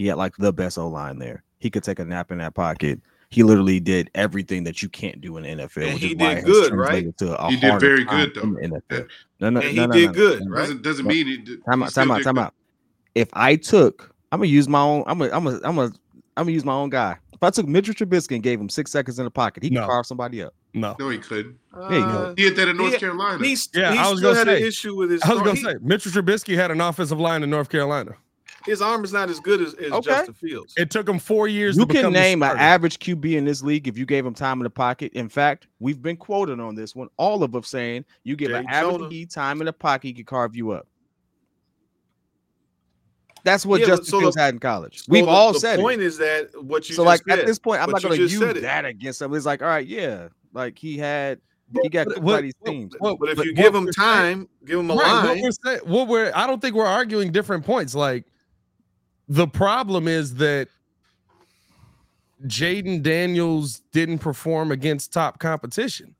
he had like the best O line there. He could take a nap in that pocket. He literally did everything that you can't do in the NFL. And he did good, right? To a He did very good, though. in the NFL. No, no, And no, he no, did no, good, no. right? doesn't doesn't Well, mean it. Time he out, time out, did time good. out. If I took, I'm gonna use my own. I'm gonna, I'm gonna, I'm gonna, I'm gonna use my own guy. If I took Mitchell Trubisky and gave him six seconds in the pocket, he could carve somebody up. No. No, he couldn't. There you. Uh, He did that in North He- Carolina. He's Yeah, he I was still gonna had say- an issue with his. I was throw- gonna he- say Mitchell Trubisky had an offensive line in North Carolina. His arm is not as good as, as Okay. Justin Fields. It took him four years. You to can name an average QB in this league if you gave him time in the pocket. In fact, we've been quoted on this one, all of us saying you give an average QB time in the pocket, he could carve you up. That's what Yeah, Justin so the- Fields had in college. We've the- all the said point it. is that what you So, just like said, at this point, I'm but not going to just use that against him. It's like, all right, yeah, like he had, he got But what- by these teams. what- But if but you give him we're saying- time, give him a Right, what line. we're saying, what we're I don't think we're arguing different points. Like the problem is that Jayden Daniels didn't perform against top competition.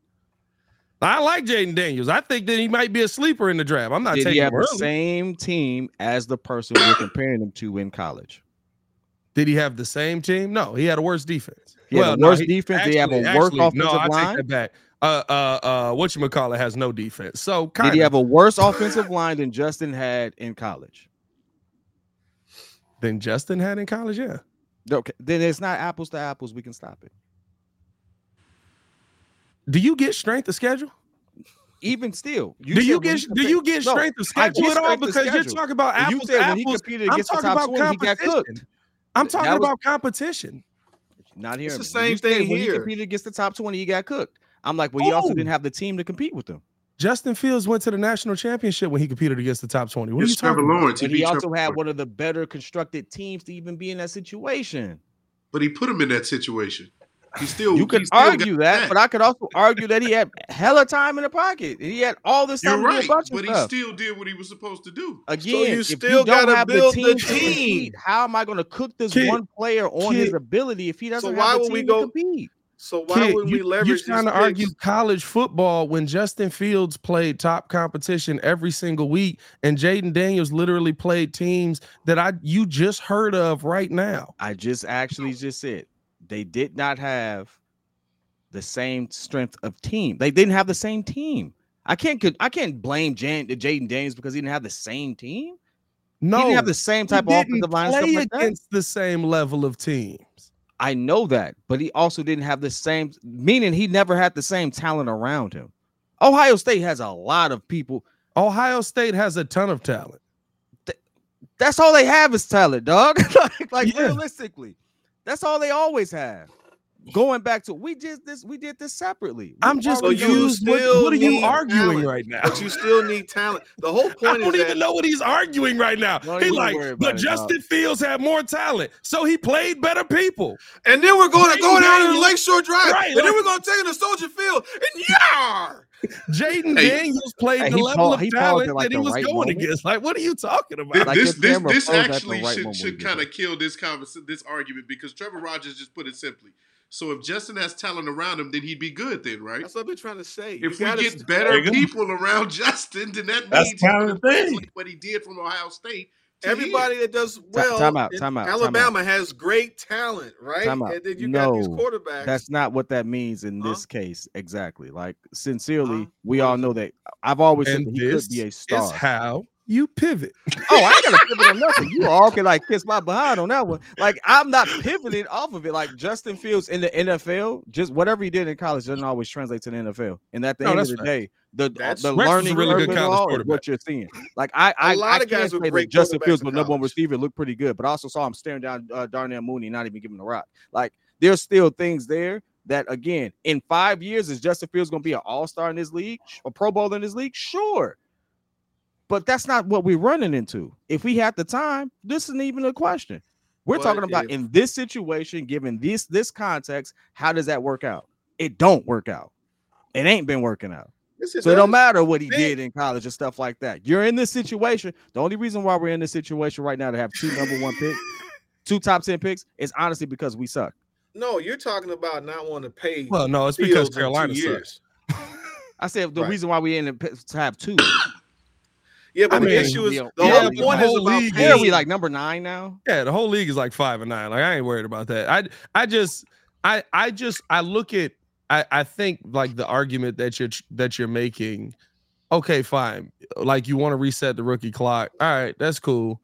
I like Jayden Daniels. I think that he might be a sleeper in the draft. I'm not Did taking he have him the same team as the person we're comparing him to in college? Did he have the same team? No, he had a worse defense. He had a no, worse defense. Did he have a worse actually, offensive no, I line? take that back. Uh, uh, uh, what you call it has no defense. So Did he of have a worse offensive line than Justin had in college? Than Justin had in college. Yeah. Okay, then it's not apples to apples. We can stop it. Do you get strength of schedule? Even still, do you get do you get No, strength of schedule at all? Because you're talking about You apples said to when he apples. competed I'm against the talking top about 20, he got competition. cooked. I'm talking was- about competition. Not here. It's the same thing When he here. competed against the top twenty, he got cooked. I'm like, well, he also didn't have the team to compete with him. Justin Fields went to the national championship when he competed against the top 20. What are It's you talking Trevor about? Lawrence. He But he beat also Trevor had Lawrence. one of the better constructed teams to even be in that situation. But he put him in that situation. He still You could still argue that, back. but I could also argue that he had hella time in the pocket. He had all this time You're right. a bunch of But he stuff. still did what he was supposed to do. Again, you if still you don't gotta have build the the team, to team. compete, how am I going to cook this Kid- one player on his ability if he doesn't So why have the would team we to go- compete? So why Kid, would you, we leverage You're trying these to argue college football when Justin Fields played top competition every single week, and Jayden Daniels literally played teams that I you just heard of right now. I just actually just said they did not have the same strength of team. They didn't have the same team. I can't I can't blame Jan, Jayden Daniels because he didn't have the same team. No, he didn't have the same type of didn't offensive line play stuff like that. against the same level of teams. I know that, but he also didn't have the same meaning he never had the same talent around him. Ohio State has a lot of people. Ohio State has a ton of talent. That's all they have is talent, dog. *laughs* like like Yeah. realistically, that's all they always have. Going back to we just this we did this separately. We I'm just So you know- confused. What, what are you arguing talent, right now? But you still need talent. The whole point. I don't is even that know what he's arguing right now. Don't He's like, worry about but it, Justin Fields had more talent, so he played better people. And then we're going to go down to the Daniels- Lakeshore Drive. Right, and then we're going to take it to Soldier Field. And yar! *laughs* Jayden Hey. Daniels played Hey, the level paused- of talent at, like, that he was right going moment. against. Like, what are you talking Th- about? Like this this this froze at the actually right should should kind of kill this convers- this argument because Trevor Rogers just put it simply. So if Justin has talent around him, then he'd be good, then right? That's what we're trying to say. You If we get st- better There you go. people around Justin, then that That's means kind of the thing. what he did from Ohio State. Everybody here. that does well, time out, time out, time Alabama has great talent, right? Time out. And then you got these quarterbacks. That's not what that means in Huh? this case. Exactly. Like sincerely, Huh? we all know that. I've always said and that he could be a is star. how you pivot. *laughs* Oh, I gotta pivot on nothing. You all can like kiss my behind on that one. Like I'm not pivoting off of it. Like Justin Fields in the NFL, just whatever he did in college doesn't always translate to the NFL. And at the No, end of the fact. day, the That's- the Rex is a learning really curve good and college all is what you're seeing. Like I, I, lot I of guys with say that Justin Fields, in the number one receiver, looked pretty good, but I also saw him staring down uh, Darnell Mooney, not even giving him the rock. Like there's still things there that again in five years is Justin Fields going to be an All Star in this league, a Pro Bowl in this league? Sure. But that's not what we're running into. If we had the time, this isn't even a question. We're But talking about if- in this situation, given this this context, how does that work out? It don't work out. It ain't been working out. So it don't matter what he Think. did in college and stuff like that. You're in this situation. The only reason why we're in this situation right now to have two number one picks, *laughs* two top 10 picks, is honestly because we suck. No, you're talking about not wanting to pay. Well, no, it's because Fields in two Carolina sucks. I said the Right. reason why we in the p- to have two. *coughs* Yeah, but I the mean, issue is yeah, the yeah, whole but point the is whole about league is- are we like number nine now? Yeah, the whole league is like five and nine. Like I ain't worried about that. I I just I I just I look at I I think like the argument that you're that you're making. Okay, fine. Like you want to reset the rookie clock. All right, that's cool.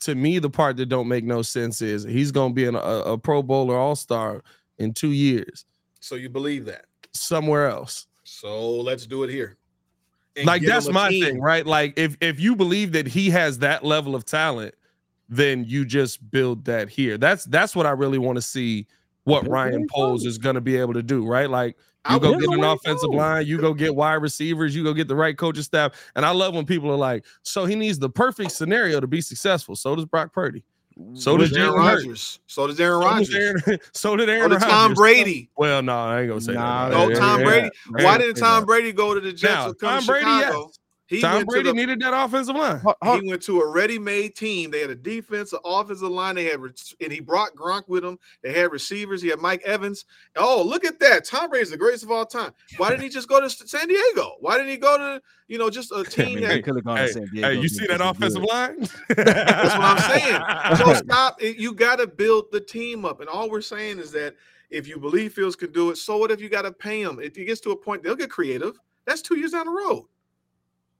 To me, the part that don't make no sense is he's gonna be an, a, a Pro Bowler All Star in two years So you believe that? somewhere else. So let's do it here. And like that's my team. thing, right? Like if if you believe that he has that level of talent, then you just build that here. That's that's what I really want to see what That's Ryan very Poles is going to be able to do, right? Like you go get an offensive line, you go get wide receivers, you go get the right coaching staff. And I love when people are like, so he needs the perfect scenario to be successful. So does Brock Purdy. So So does does Aaron Jalen Hurts. Rodgers. So does Aaron So does Rodgers. Aaron, *laughs* so did So Aaron does Tom Rodgers. Brady. Well, no, I ain't gonna say Nah, that. No, Yeah, Tom yeah, Brady. yeah. Why didn't Tom Brady go to the Jets Now, and come Tom to Brady, Chicago? yes. He Tom Brady the, needed that offensive line. Ho- ho- he went to a ready-made team. They had a defense, an offensive line. They had, and he brought Gronk with him. They had receivers. He had Mike Evans. Oh, look at that! Tom Brady's the greatest of all time. Why didn't he just go to San Diego? Why didn't he go to you know just a *laughs* team Man, that could have gone Hey, to San Diego. Hey, you see that offensive good. line? *laughs* That's what I'm saying. So *laughs* stop. You got to build the team up, and all we're saying is that if you believe Fields can do it, so what if you got to pay him? If it gets to a point they'll get creative. That's two years down the road.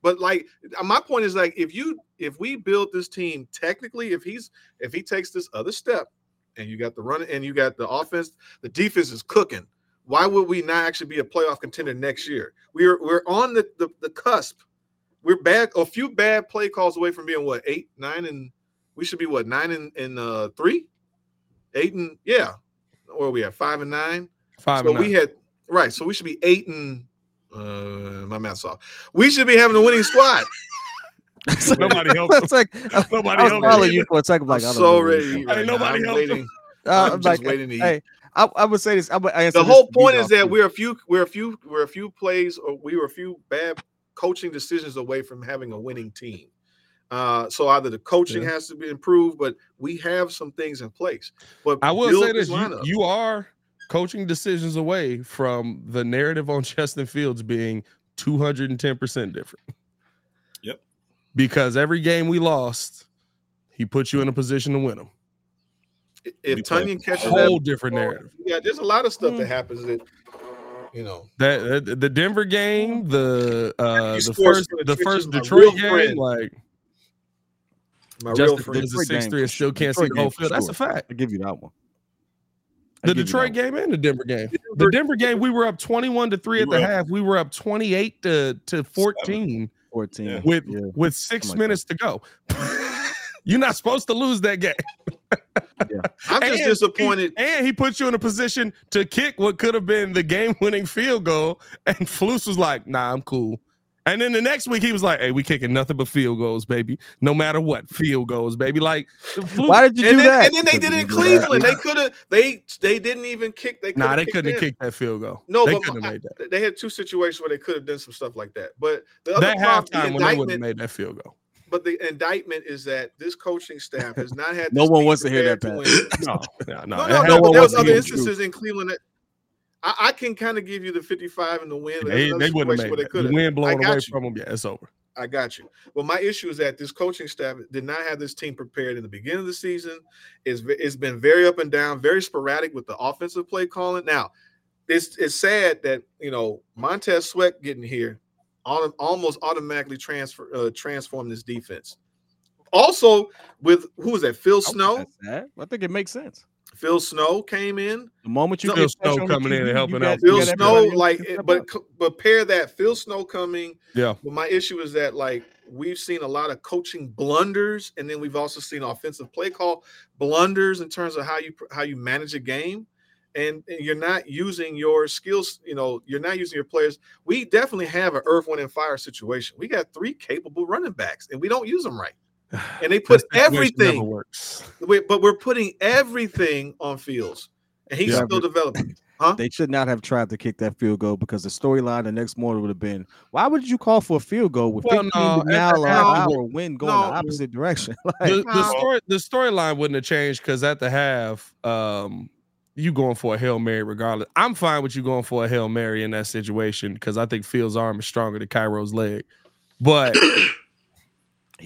But like my point is like if you if we build this team technically, if he's if he takes this other step, and you got the run and you got the offense, the defense is cooking. Why would we not actually be a playoff contender next year? We're we're on the the, the cusp. We're bad a few bad play calls away from being what eight nine and we should be what nine and, and uh three, eight and yeah, or we have five and nine. Five so and we nine. had right. So we should be eight and uh my math's off. We should be having a winning squad. *laughs* Nobody helped It's like, Nobody I was helped you for a second. Like, I'm I so ready. he's to eat talking Right Ain't nobody I'm waiting. Uh, I'm I'm just like, waiting to eat. hey, I, I would say this. I would answer the whole to point is that too. we're a few we're a few we're a few plays or we were a few bad coaching decisions away from having a winning team. Uh, so either the coaching Yeah. has to be improved, but we have some things in place. But I will say this: you, you are coaching decisions away from the narrative on *laughs* Justin Fields being 210 percent different. Yep. Because every game we lost, he put you in a position to win them. if we Tunyon catches a Whole that, different narrative. yeah, there's a lot of stuff Mm. that happens that you know. That that- the Denver game, the uh the first the the first Detroit game, friend. like My real Justin friend. Fields is Detroit six game three and still can't see the whole game for field. That's a fact. I give you that one. I The Detroit game and the Denver game. The Denver- Denver game, we were up 21 to 3 at the up- half. We were up 28 to, to 14 14. Yeah. with Yeah. with six like minutes to go. *laughs* You're not supposed to lose that game. *laughs* I'm just And disappointed. He, and he put you in a position to kick what could have been the game-winning field goal. And Flus was like, "Nah, I'm cool." And then the next week he was like, "Hey, we kicking nothing but field goals, baby. No matter what, field goals, baby." Like, Why did you and do then, that? and then they did it in Cleveland. They could have. They they didn't even kick. They nah, they couldn't have kicked that field goal. No, they but couldn't my- made that. They had two situations where they could have done some stuff like that. But the other That problem, halftime the when they would have made that field goal. but the indictment is that this coaching staff has not had. No one wants to hear that, to. *laughs* No, no, No, no. no, no. But there was other instances in Cleveland that I, I can kind of give you the 55 and the win. They, they wouldn't situation have where made they that. The have. wind blowing away you. from them. Yeah, it's over. I got you. Well, my issue is that this coaching staff did not have this team prepared in the beginning of the season. It's, it's been very up and down, very sporadic with the offensive play calling. Now, it's it's sad that you know Montez Sweat getting here autom- almost automatically transfer uh, transform this defense. Also, with who is that? Phil I think Snow. that's sad. I think it makes sense. Phil Snow came in. The moment you No, get Phil Snow coming in and helping out. Phil Snow, everybody like, but up. but pair that Phil Snow coming Yeah. But my issue is that like we've seen a lot of coaching blunders, and then we've also seen offensive play call blunders in terms of how you how you manage a game, and, and you're not using your skills. You know, you're not using your players. We definitely have an earth, wind, and fire situation. We got three capable running backs, and we don't use them right. And they *sighs* put That never everything, works. we- but we're putting everything on Fields, and he's Yeah. still developing. They should not have tried to kick that field goal because the storyline the next morning would have been, why would you call for a field goal with Well, 15 no, mile an hour wind going no. the opposite direction? *laughs* Like, The, the No. story the storyline wouldn't have changed because at the half, um, you going for a hail mary regardless. I'm fine with you going for a hail mary in that situation because I think Fields' arm is stronger than Cairo's leg. But he *coughs* got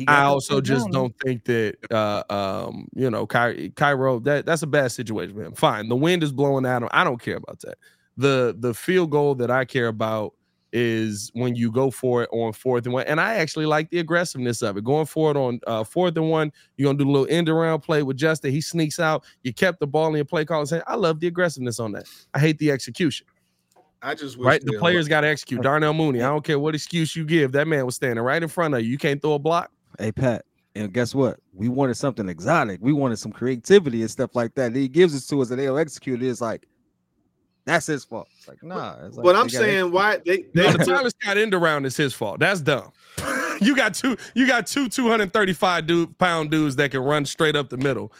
I also just down. don't think that uh um you know Ky- Cairo that that's a bad situation for him. Fine, the wind is blowing at him. I don't care about that. The the field goal that I care about is when you go for it on fourth and one. And I actually like the aggressiveness of it. Going for it on uh, fourth and one, you're gonna do a little end around play with Justin. He sneaks out. You kept the ball in your play call. and Saying, I love the aggressiveness on that. I hate the execution. I just wish Right, the they- players got to execute. Darnell Mooney. I don't care what excuse you give. That man was standing right in front of you. You can't throw a block. Hey Pat, And guess what? We wanted something exotic. We wanted some creativity and stuff like that. And he gives it to us, and they'll execute it. It's like that's his fault. It's like nah. It's like, but I'm saying why they, they the Tyler Scott end around is his fault. That's dumb. *laughs* you got two. You got two 235 dude, pound dudes that can run straight up the middle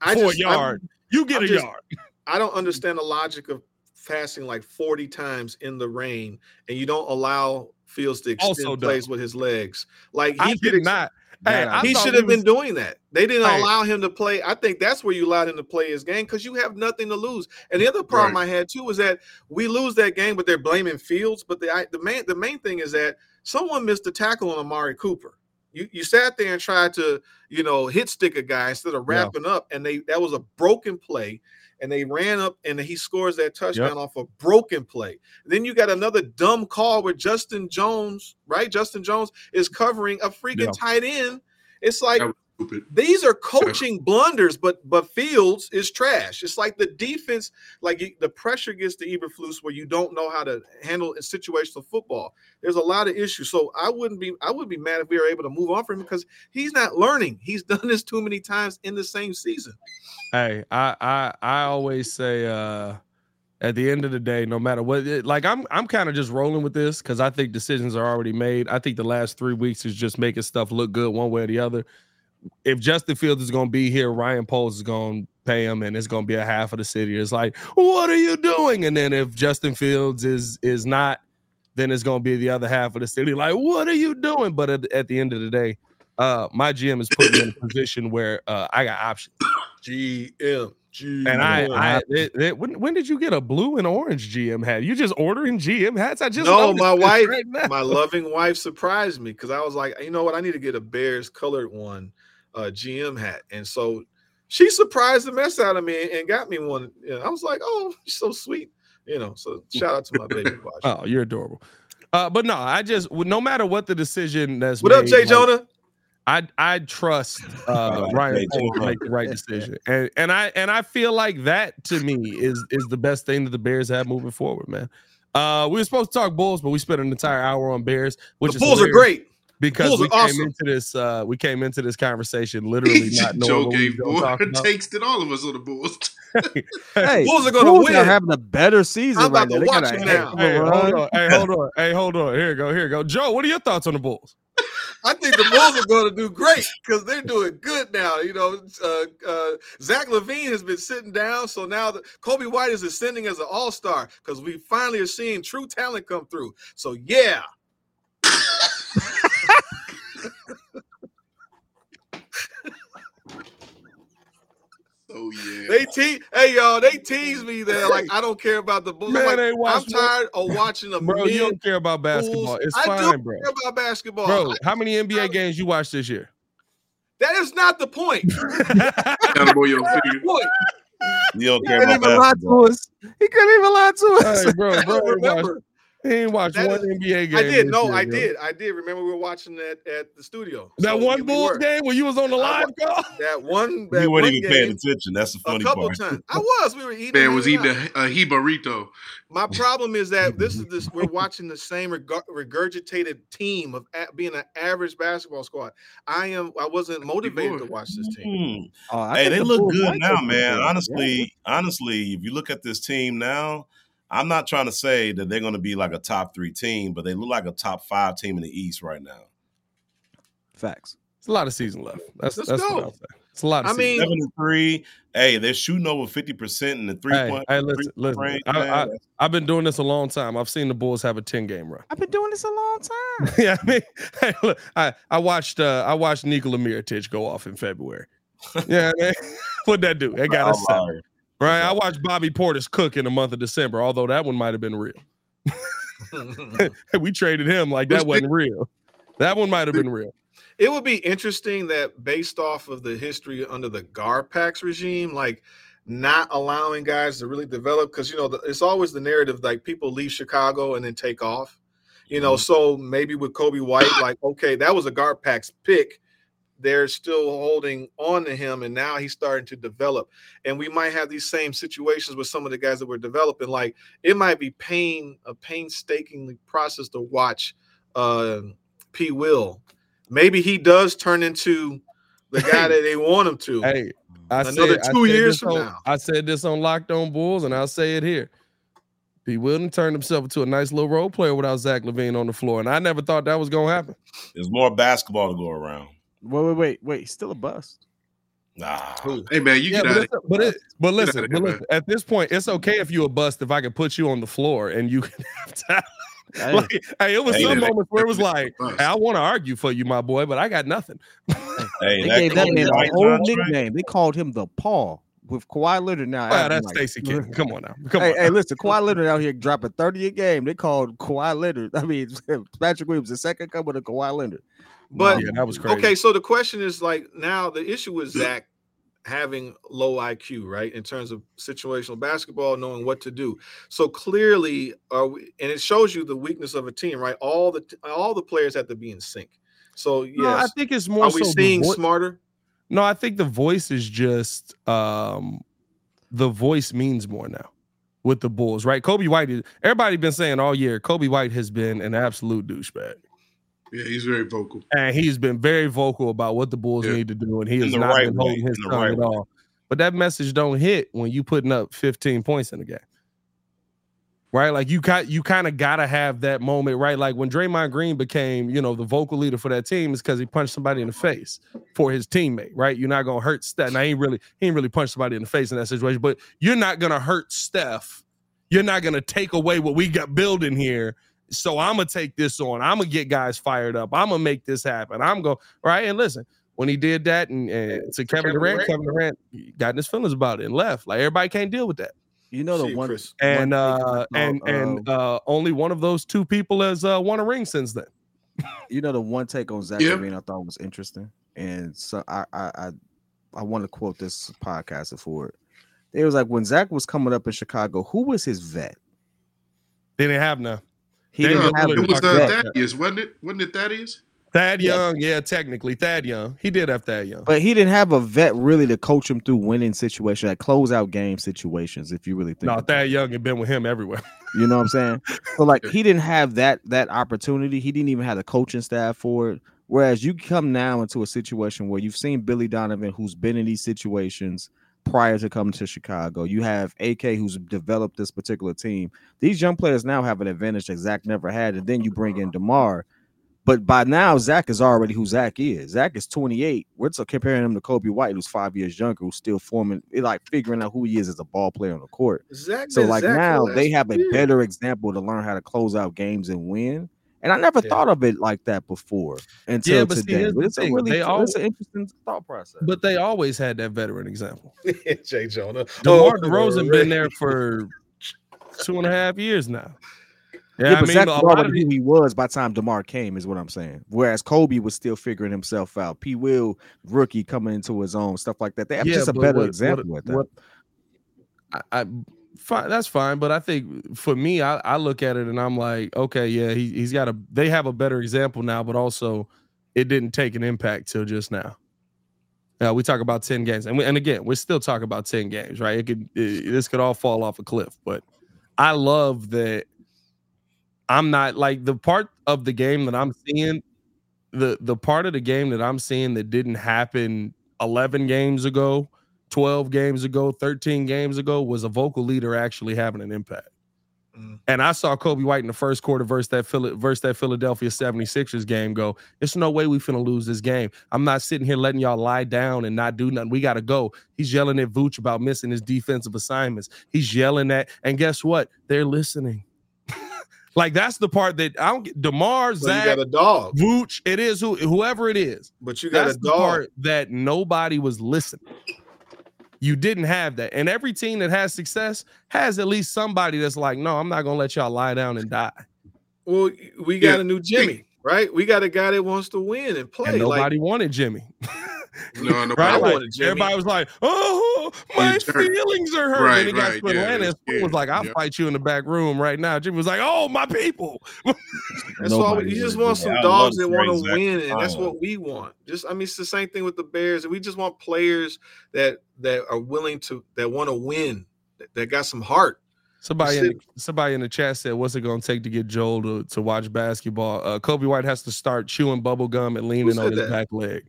I *laughs* for just- a yard. you get I'm a just- yard. I don't understand the logic of passing like 40 times in the rain and you don't allow Fields to extend Also plays with his legs. Like I he did ex- not. Hey, he should have been was- doing that. They didn't Hey. allow him to play. I think that's where you allowed him to play his game because you have nothing to lose. And the other problem I had too was that we lose that game, but they're blaming Fields. But the I, the main the main thing is that someone missed a tackle on Amari Cooper. You you sat there and tried to you know hit stick a guy instead of Yeah. wrapping up, and they that was a broken play. And they ran up and he scores that touchdown off a broken play. Then you got another dumb call where Justin Jones, right? Justin Jones is covering a freaking Yeah. tight end. It's like That was stupid. these are *laughs* coaching blunders, but but Fields is trash. It's like the defense, like the pressure gets to Eberflus where you don't know how to handle a situational football. There's a lot of issues. So I wouldn't be I would be mad if we were able to move on from him because he's not learning. He's *laughs* done this too many times in the same season. Hey, I I I always say uh at the end of the day, no matter what it, like I'm I'm kind of just rolling with this because I think decisions are already made. I think the last three weeks is just making stuff look good one way or the other. If Justin Fields is gonna be here, Ryan Poles is gonna pay him and it's gonna be a half of the city. It's like, what are you doing? And then if Justin Fields is is not, then it's gonna be the other half of the city. Like, what are you doing? But at, at the end of the day, uh my GM is putting me in a position where uh I got options. GM. GM. And I, I it, it- when, when did you get a blue and orange GM hat? You just ordering GM hats? I just no, my wife, right my loving wife surprised me because I was like, you know what, I need to get a Bears colored one, uh, GM hat, and so she surprised the mess out of me and, and got me one. You know, I was like, oh, she's so sweet, you know. So shout out to my baby. *laughs* Watch. Oh, you're adorable. Uh, but no, I just no matter what the decision that's what up, Jay like, Jonah? I I trust uh, *laughs* Ryan to make the right *laughs* decision, and and I and I feel like that to me is is the best thing that the Bears have moving forward, man. Uh, we were supposed to talk Bulls, but we spent an entire hour on Bears, which The is Bulls are great. Because we are came awesome. into this uh we came into this conversation *laughs* literally not knowing Joe what we gave were more about. takes than all of us on the Bulls. *laughs* Hey, Bulls are gonna Bulls win. Are having a better season I'm right about now. to They watch a them now. Hey, hold on. Hey, hold on. Hey, hold on. Here you go. Here you go. Joe, what are your thoughts on the Bulls? I think the Bulls are going to do great because they're doing good now. You know, uh, uh, Zach LaVine has been sitting down, so now the, Coby White is ascending as an All Star because we finally are seeing true talent come through. So yeah, Oh yeah. they te- Hey y'all, they tease me that *laughs* like I don't care about the Bulls. I'm, Man, like, they I'm tired of watching a Bro, you don't care about basketball. Bulls. It's I fine, do bro. care about basketball. Bro, I- how many NBA games you watched this year? that is not the point. *laughs* Gotta boy your figure. point. You don't He care couldn't about even lie basketball. to us. He couldn't even lie to us. hey, bro, *laughs* I bro, don't he watched, remember. He ain't watched That one is- NBA game. I did. this No, year, I bro. did. I did. Remember, we were watching that at the studio. That So one Bulls game when you was on the I live call. That one. *laughs* That You weren't even paying attention. That's the funny part. a funny couple part. times. I *laughs* was. We were eating. Man was eating out. a, a he burrito. My problem is that *laughs* this is this. We're watching the same regurgitated team of being an average basketball squad. I am. I wasn't motivated to watch this team. Hmm. Oh, I Hey, they the look good now, man. it. Honestly, honestly, if you look at this team now, I'm not trying to say that they're going to be like a top three team, but they look like a top five team in the East right now. Facts. It's a lot of season left. That's Let's that's go. what I'll say. It's a lot of I season. mean, Seven and three. Hey, they're shooting over fifty percent in the three Hey, point. hey, listen, three-point listen. range, I- man. I've been doing this a long time. I've seen the Bulls have a 10 game run. I've been doing this a long time. *laughs* yeah, I mean, *laughs* hey, look, I, I watched uh, I watched Nikola Mirotic go off in February. *laughs* Yeah, man. what that do? It got us set. Right. I watched Bobby Portis cook in the month of December, although that one might have been real. *laughs* *laughs* we traded him like that wasn't real. That one might have been real. it would be interesting that based off of the history under the Garpax regime, like not allowing guys to really develop, because you know the, it's always the narrative like people leave Chicago and then take off. You know, mm-hmm. so maybe with Coby White, like okay, that was a Garpax pick. They're still holding on to him, and now he's starting to develop. And we might have these same situations with some of the guys that we're developing. Like it might be pain a painstakingly process to watch uh, P. Will maybe he does turn into the guy that they want him to. Hey, I Another said, two said years from on- now. I said this on Locked On Bulls, and I'll say it here. He wouldn't turn himself into a nice little role player without Zach LaVine on the floor, and I never thought that was gonna happen. There's more basketball to go around. Wait, wait, wait, wait. He's still a bust. Nah. Hey man, you Yeah, get but, out of but, it, but listen, but here, listen, at this point, it's okay if you a bust if I can put you on the floor and you *laughs* can have talent. Hey, Like, hey, it was Hey, some that- moments where it was *laughs* like, bust. I want to argue for you, my boy, but I got nothing. *laughs* Hey, they that gave that man a White whole nickname. They called him the Paul with Kawhi Leonard now. Well, acting that's like- Stacey King. Come on now, come Hey, on. hey, listen, Kawhi Leonard out here dropping 30 a game. They called Kawhi Leonard. I mean, Patrick Williams, the second coming of Kawhi Leonard. But yeah, that was crazy. okay, so the question is like now the issue with Zach having low IQ, right? In terms of situational basketball, knowing what to do. So clearly, are we, and it shows you the weakness of a team, right? All the all the players have to be in sync. So yes, No, I think it's more are we so the seeing vo- smarter? No, I think the voice is just um the voice means more now with the Bulls, right? Coby White is everybody been saying all year, Coby White has been an absolute douchebag. Yeah, he's very vocal. And he's been very vocal about what the Bulls Yeah. need to do, and he In has the not right been way, holding his tongue right at way. all. But that message don't hit when you putting up 15 points in a game. Right? Like you got you kind of gotta have that moment, right? Like when Draymond Green became, you know, the vocal leader for that team is because he punched somebody in the face for his teammate, right? You're not gonna hurt Steph. Now he ain't really he ain't really punched somebody in the face in that situation, but you're not gonna hurt Steph. You're not gonna take away what we got building here. So I'm gonna take this on. I'm gonna get guys fired up. I'm gonna make this happen. I'm going right. And listen, when he did that and, and to Kevin Durant, Kevin Durant got in his feelings about it and left. Like everybody can't deal with that. You know the See, one Chris. And one uh thing and about, and um, uh only one of those two people has uh won a ring since then. *laughs* you know the one take on Zach Yeah. LaVine I thought was interesting, and so I I I, I want to quote this podcaster for it. It was like when Zach was coming up in Chicago, who was his vet? They didn't have none. He They didn't have really it was a uh, Thaddeus, wasn't it? Wasn't it Thaddeus? Thad Young, yeah, technically Thad Young. He did have Thad Young. but he didn't have a vet really to coach him through winning situations, like close out game situations. If you really think, No, about Thad Young had been with him everywhere. *laughs* you know what I'm saying? So like he didn't have that that opportunity. He didn't even have the coaching staff for it. Whereas you come now into a situation where you've seen Billy Donovan, who's been in these situations prior to coming to Chicago. You have AK, who's developed this particular team. These young players now have an advantage that Zach never had, and then you bring in Demar. But by now, Zach is already who Zach is. Zach is 28. We're comparing him to Coby White, who's five years younger, who's still forming, eh, like figuring out who he is as a ball player on the court. Zach So like Zach now they have a better example to learn how to close out games and win. And I never Yeah. thought of it like that before until Yeah, but today. here's But the it's a thing, really they all- it's an interesting thought process. But they always had that veteran example. *laughs* Jay Jonah. DeMar Oh, DeRozan been there for two and a half years now. Yeah, yeah, I but mean, Zach a lot of already who he was by the time Demar came, is what I'm saying. Whereas Coby was still figuring himself out. P. Will rookie coming into his own, stuff like that. They have Yeah, just a better what- example what- at that. what- I, I fine, that's fine. But I think for me, I, I look at it and I'm like, okay, yeah, he, he's got a. They have a better example now, but also it didn't take an impact till just now. Uh, we talk about ten games, and we, and again, we're still talking about ten games, right? It could it, this could all fall off a cliff, but I love that. I'm not like the part of the game that I'm seeing, the the part of the game that I'm seeing that didn't happen 11 games ago 12 games ago, 13 games ago, was a vocal leader actually having an impact. Mm. And I saw Coby White in the first quarter versus that Phila- versus that Philadelphia 76ers game go, there's no way we finna lose this game. I'm not sitting here letting y'all lie down and not do nothing. We gotta go. He's yelling at Vooch about missing his defensive assignments. He's yelling at, and guess what? They're listening. *laughs* like that's the part that I don't get DeMar, So you Zach, got a dog, Vooch, it is who whoever it is. but you got That's a dog. part that nobody was listening. You didn't have that. And every team that has success has at least somebody that's like, no, I'm not gonna let y'all lie down and die. Well, we got Yeah. a new Jimmy, right? We got a guy that wants to win and play. And nobody like, wanted Jimmy. *laughs* No, *laughs* no, Right? I Like, wanted Jimmy. everybody was like, oh, my feelings are hurt. Right, and he got right, to yeah, Atlanta and yeah, was like, I'll yep. fight you in the back room right now. Jimmy was like, oh, my people. *laughs* That's all. Nobody You just wanted want some I dogs that want to Zach win, and that's what we want. Just, I mean, it's the same thing with the Bears, and we just want players that that are willing to that want to win, that, that got some heart. Somebody in the, somebody in the chat said, "What's it gonna take to get Joel to, to watch basketball?" Uh, Coby White has to start chewing bubble gum and leaning on his that? back leg.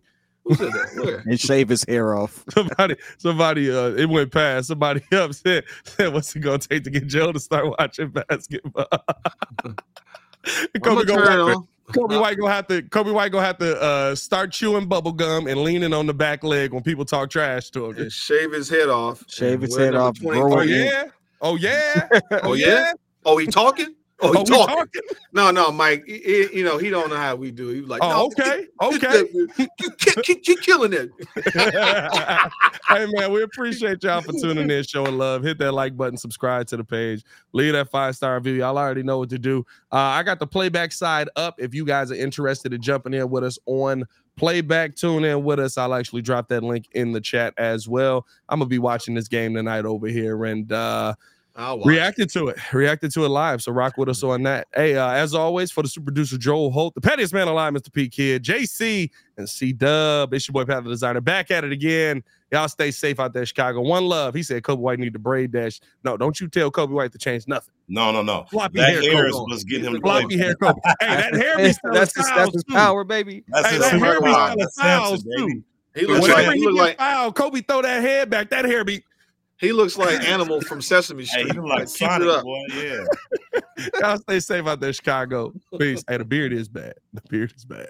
Who said that? Where? and shave his hair off. *laughs* Somebody, somebody, uh, it went past. Somebody *laughs* upset said, "What's it gonna take to get Joel to start watching basketball?" *laughs* I'm Coby, gonna gonna turn it have to, on. Coby White gonna have to. Coby White gonna have to uh, start chewing bubble gum and leaning on the back leg when people talk trash to him. and shave his head off. Shave his head off, Oh grow it yeah, oh yeah, Oh yeah. Oh, he talking? Oh, he talking. talking? No, no, Mike. he- he- you know he don't know how we do. He was like, Oh, no, okay, okay. keep, keep killing it. *laughs* hey man, we appreciate y'all for tuning in, showing love. Hit that like button, subscribe to the page, leave that five star review. Y'all already know what to do. Uh, I got the playback side up. If you guys are interested in jumping in with us on playback, tune in with us. I'll actually drop that link in the chat as well. I'm gonna be watching this game tonight over here and uh. Reacted to it, reacted to it live. So rock with us on that. Hey, uh, as always, for the super producer Joel Holt, the pettiest man alive, Mr. P Kid, JC, and C Dub. It's your boy Pat the Designer back at it again. Y'all stay safe out there, Chicago. One love. He said Coby White need the braid dash. No, don't you tell Coby White to change nothing. No, no, no. Floppy That hair, hair is what's getting him to play. Floppy hair, Coby. *laughs* Hey, that hair be That's, that's his, that's his too. power, baby. That's Hey, his that hair be superpower. selling That's fouls Samson, baby. too. He looks Whenever like he he look like fouled, Coby throw that head back. That hair be. He looks like *laughs* animal from Sesame Hey, Street. he look like Keep it Sonic, up. boy. Yeah. Y'all stay safe out there, Chicago. Peace. Hey, the beard is bad. The beard is bad.